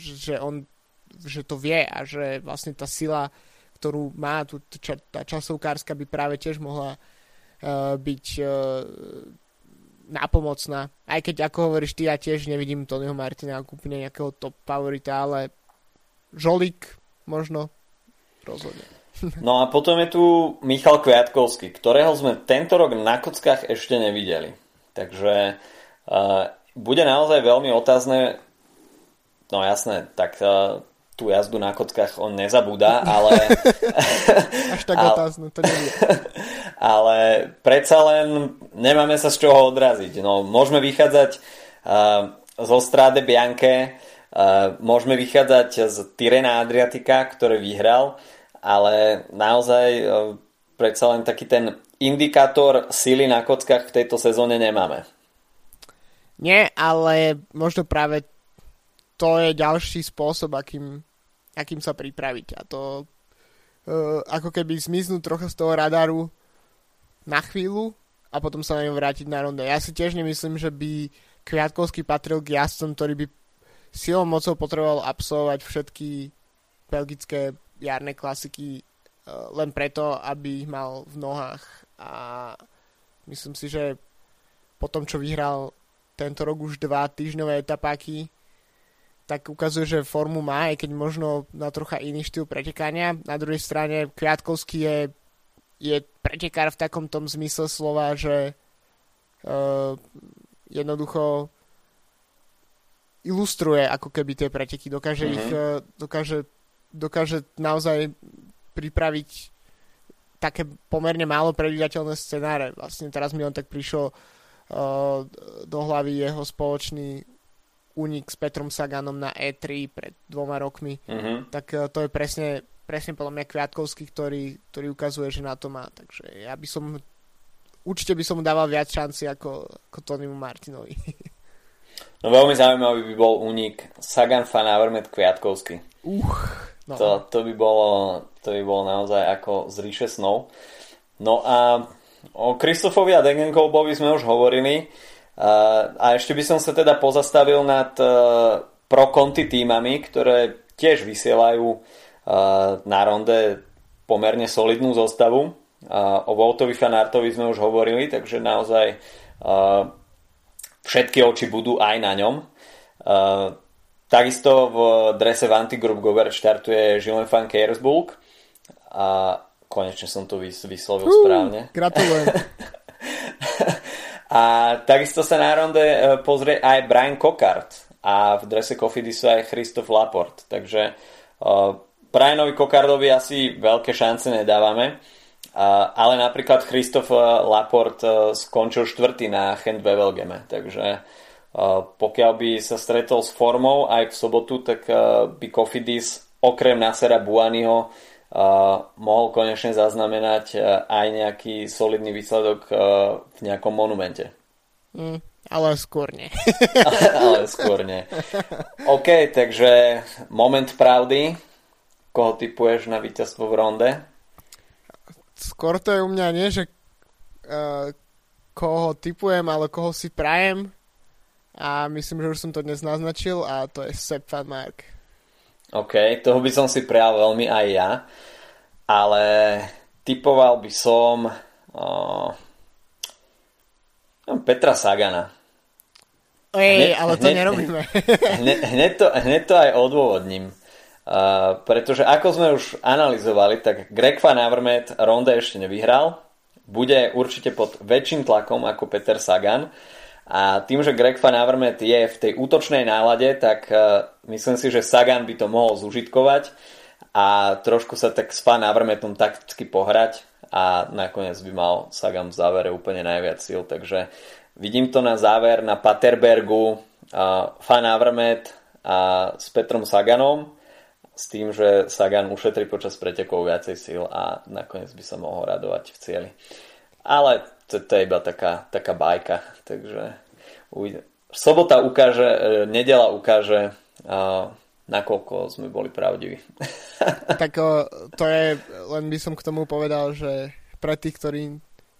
že on že to vie a že vlastne tá sila, ktorú má, tu, tá časovkárska by práve tiež mohla uh, byť uh, nápomocná. Aj keď, ako hovoríš ty, ja tiež nevidím Tonyho Martina ako úplne nejakého top favorita, ale Žolík možno rozhodne. No a potom je tu Michal Kviatkovský, ktorého sme tento rok na kockách ešte nevideli. Takže uh, bude naozaj veľmi otázne, no jasné, tak uh, tú jazdu na kockách on nezabúda, ale... Až tak ale, otázne, to je. ale predsa len nemáme sa z čoho odraziť. No, môžeme vychádzať uh, zo Stráde Bianke, uh, môžeme vychádzať z Tyrena Adriatika, ktorý vyhral, ale naozaj uh, predsa len taký ten indikátor síly na kockách v tejto sezóne nemáme. Nie, ale možno práve to je ďalší spôsob, akým akým sa pripraviť. A to uh, ako keby zmiznúť trocha z toho radaru na chvíľu a potom sa na ňom vrátiť na ronde. Ja si tiež nemyslím, že by Kviatkovský patril k jazdcom, ktorý by silou mocou potreboval absolvovať všetky belgické jarné klasiky uh, len preto, aby ich mal v nohách. A myslím si, že po tom, čo vyhral tento rok už dva týždňové etapáky, tak ukazuje, že formu má, aj keď možno na trocha iný štýl pretekania. Na druhej strane Kviatkovský je, je pretekár v takom tom zmysle slova, že uh, jednoducho ilustruje ako keby tie preteky. Dokáže mm-hmm. ich, uh, dokáže, dokáže naozaj pripraviť také pomerne málo predvídateľné scenáre. Vlastne teraz mi on tak prišlo uh, do hlavy jeho spoločný únik s Petrom Saganom na E3 pred dvoma rokmi, uh-huh. tak uh, to je presne, presne podľa mňa Kviatkovský, ktorý, ktorý ukazuje, že na to má. Takže ja by som určite by som mu dával viac šanci ako, ako Tonymu Martinovi. No veľmi zaujímavý by bol únik Sagan Fan Avermet Kviatkovský. Uh, no. to, to, by bolo, to by bolo naozaj ako z ríše snov. No a o Kristofovi a Degenkolbovi sme už hovorili. A ešte by som sa teda pozastavil nad e, pro konti týmami, ktoré tiež vysielajú e, na ronde pomerne solidnú zostavu. O Voltovi Fanartovi sme už hovorili, takže naozaj e, všetky oči budú aj na ňom. Takisto v drese Vanty Group Gover štartuje Gilles van Kersburg a konečne som to vyslovil uh, správne. Gratulujem. A takisto sa na ronde e, pozrie aj Brian Cockart a v drese Cofidisu aj Christoph Laport. Takže uh, Brianovi Cockardovi asi veľké šance nedávame. Uh, ale napríklad Christoph Laport skončil štvrtý na Hand Wevelgeme. Takže pokiaľ by sa stretol s formou aj v sobotu, tak by Cofidis okrem Nasera Buaniho mohol konečne zaznamenať e, aj nejaký solidný výsledok e, v nejakom monumente. Mm, ale skôr nie. ale, ale skôr nie. OK, takže moment pravdy. Koho typuješ na víťazstvo v ronde? Skôr to je u mňa nie, že uh, koho typujem, ale koho si prajem. A myslím, že už som to dnes naznačil a to je Sepp van Mark. OK, toho by som si prijal veľmi aj ja, ale typoval by som uh, Petra Sagana. Ej, hneď, ale to nerobíme. Hneď, hneď, to, hneď to aj odôvodním. Uh, pretože ako sme už analyzovali, tak Greg Van Avermaet ronde ešte nevyhral. Bude určite pod väčším tlakom ako Peter Sagan. A tým, že Greg Van Avermaet je v tej útočnej nálade, tak uh, myslím si, že Sagan by to mohol zužitkovať a trošku sa tak s Van Avermaetom takticky pohrať a nakoniec by mal Sagan v závere úplne najviac síl. Takže vidím to na záver na Paterbergu uh, Van Avermaet a s Petrom Saganom s tým, že Sagan ušetrí počas pretekov viacej síl a nakoniec by sa mohol radovať v cieli. Ale to, to je iba taká, taká bajka, takže. Sobota ukáže, e, nedela ukáže, nakoľko sme boli pravdiví. tak to je, len by som k tomu povedal, že pre tých, ktorí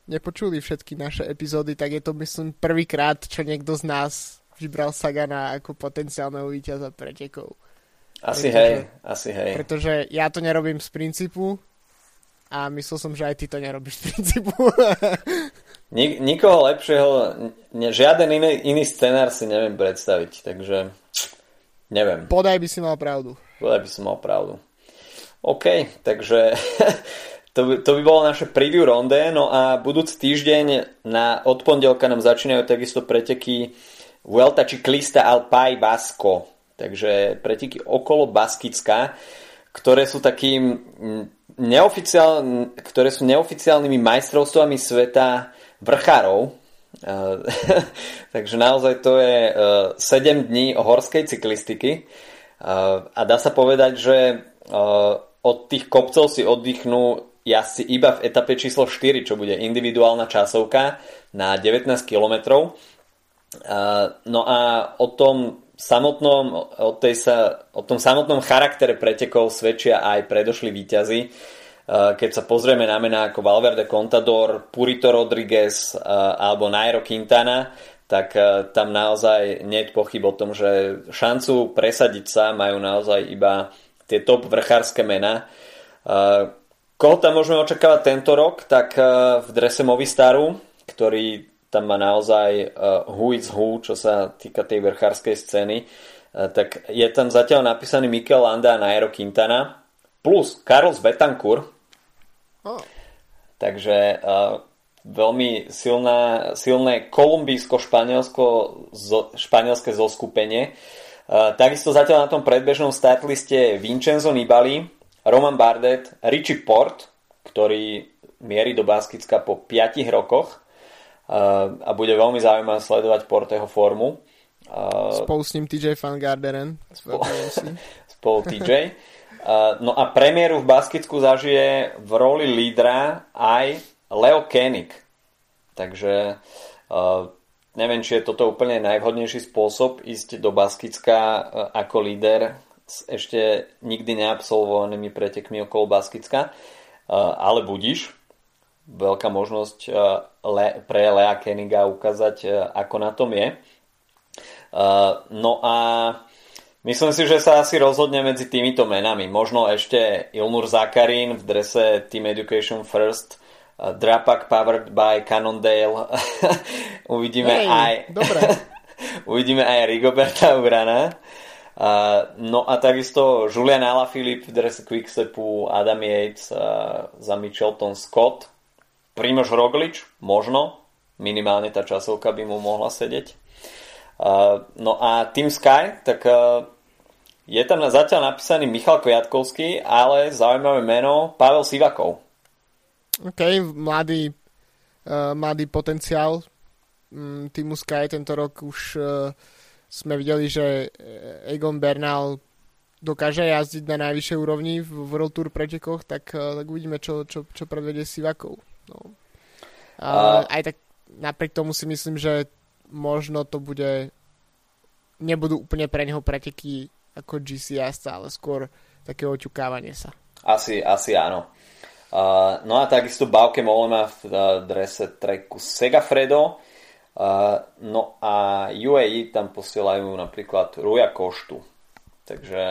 nepočuli všetky naše epizódy, tak je to myslím prvýkrát, čo niekto z nás vybral Sagana ako potenciálneho víťaza pretekov. Asi pretože, hej, asi hej. Pretože ja to nerobím z princípu, a myslel som, že aj ty to nerobíš z princípu. Nik- nikoho lepšieho, ne, žiaden iný, iný scenár si neviem predstaviť, takže neviem. Podaj by si mal pravdu. Podaj by si mal pravdu. OK, takže to by, to by bolo naše preview ronde, no a budúci týždeň na, od pondelka nám začínajú takisto preteky Vuelta Ciclista al Pai Basco, takže preteky okolo Baskicka, ktoré sú takým neoficiál, ktoré sú neoficiálnymi majstrovstvami sveta vrchárov. takže naozaj to je 7 dní horskej cyklistiky a dá sa povedať, že od tých kopcov si oddychnú jazdci iba v etape číslo 4, čo bude individuálna časovka na 19 km. No a o tom samotnom, o, tej sa, o tom samotnom charaktere pretekov svedčia aj predošli výťazy. Keď sa pozrieme na mená ako Valverde Contador, Purito Rodriguez alebo Nairo Quintana, tak tam naozaj nie je pochyb o tom, že šancu presadiť sa majú naozaj iba tie top vrchárske mená. Koho tam môžeme očakávať tento rok? Tak v drese Movistaru, ktorý tam má naozaj who is who, čo sa týka tej vrchárskej scény, tak je tam zatiaľ napísaný Mikel Landa a Nairo Quintana plus Carlos Betancourt. Oh. Takže uh, veľmi silná, silné kolumbijsko-španielsko zo, španielské zoskupenie. Takisto zatiaľ na tom predbežnom startliste Vincenzo Nibali, Roman Bardet, Richie Port, ktorý mierí do Baskicka po 5 rokoch a bude veľmi zaujímavé sledovať Porteho formu. Uh, spolu s ním TJ Van Garderen. Spolu, spolu TJ. Uh, no a premiéru v Baskicku zažije v roli lídra aj Leo Koenig. Takže Neviem, či je toto úplne najvhodnejší spôsob ísť do Baskicka ako líder s ešte nikdy neabsolvovanými pretekmi okolo Baskicka, ale budíš. Veľká možnosť e, pre Lea Keniga ukázať, ako na tom je. No a myslím si, že sa asi rozhodne medzi týmito menami. Možno ešte Ilnur Zakarin v drese Team Education First – Drapak powered by Cannondale. uvidíme hey, aj dobre. uvidíme aj Rigoberta Urana. Uh, no a takisto Julian Alaphilippe v drese Quickstepu, Adam Yates uh, za Michelton Scott, Primož Roglič, možno, minimálne tá časovka by mu mohla sedieť. No a Team Sky, tak uh, je tam zatiaľ napísaný Michal Kviatkovský, ale zaujímavé meno Pavel Sivakov. OK, mladý, uh, mladý potenciál um, týmu Sky tento rok už uh, sme videli, že Egon Bernal dokáže jazdiť na najvyššej úrovni v World Tour pretekoch, tak, tak uvidíme, čo, čo, čo predvedie Sivakov. No. Uh, aj tak napriek tomu si myslím, že možno to bude nebudú úplne pre neho preteky ako GC jazda, ale skôr také oťukávanie sa. Asi, asi áno. Uh, no a takisto Bauke Molema v uh, drese treku Segafredo. Uh, no a UAE tam posielajú napríklad Ruja Koštu. Takže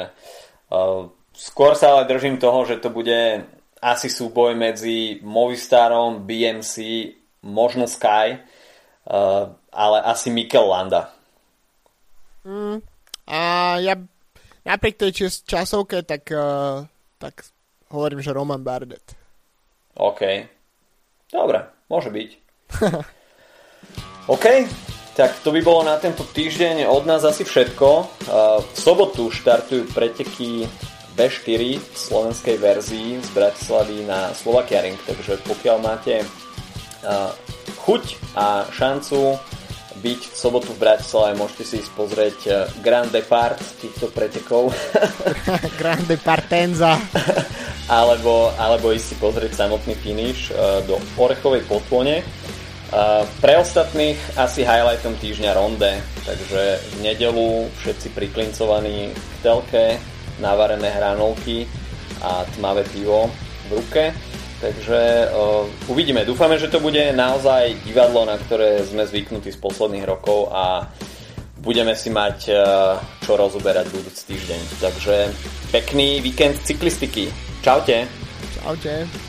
uh, skôr sa ale držím toho, že to bude asi súboj medzi Movistarom, BMC, možno Sky, uh, ale asi Mikel Landa. Mm, a ja napriek tej časovke tak, uh, tak hovorím, že Roman Bardet. OK. Dobre, môže byť. OK, tak to by bolo na tento týždeň od nás asi všetko. V sobotu štartujú preteky B4 v slovenskej verzii z Bratislavy na Slovakia Ring, takže pokiaľ máte chuť a šancu byť v sobotu v Bratislave, môžete si ísť pozrieť Grand Depart týchto pretekov. Grand Departenza. alebo, alebo ísť si pozrieť samotný finish uh, do Orechovej potpone. Uh, pre ostatných asi highlightom týždňa ronde, takže v nedelu všetci priklincovaní v telke, navarené hranolky a tmavé pivo v ruke. Takže uh, uvidíme. Dúfame, že to bude naozaj divadlo, na ktoré sme zvyknutí z posledných rokov a budeme si mať uh, čo rozoberať budúci týždeň. Takže pekný víkend cyklistiky. Čaute. Čaute.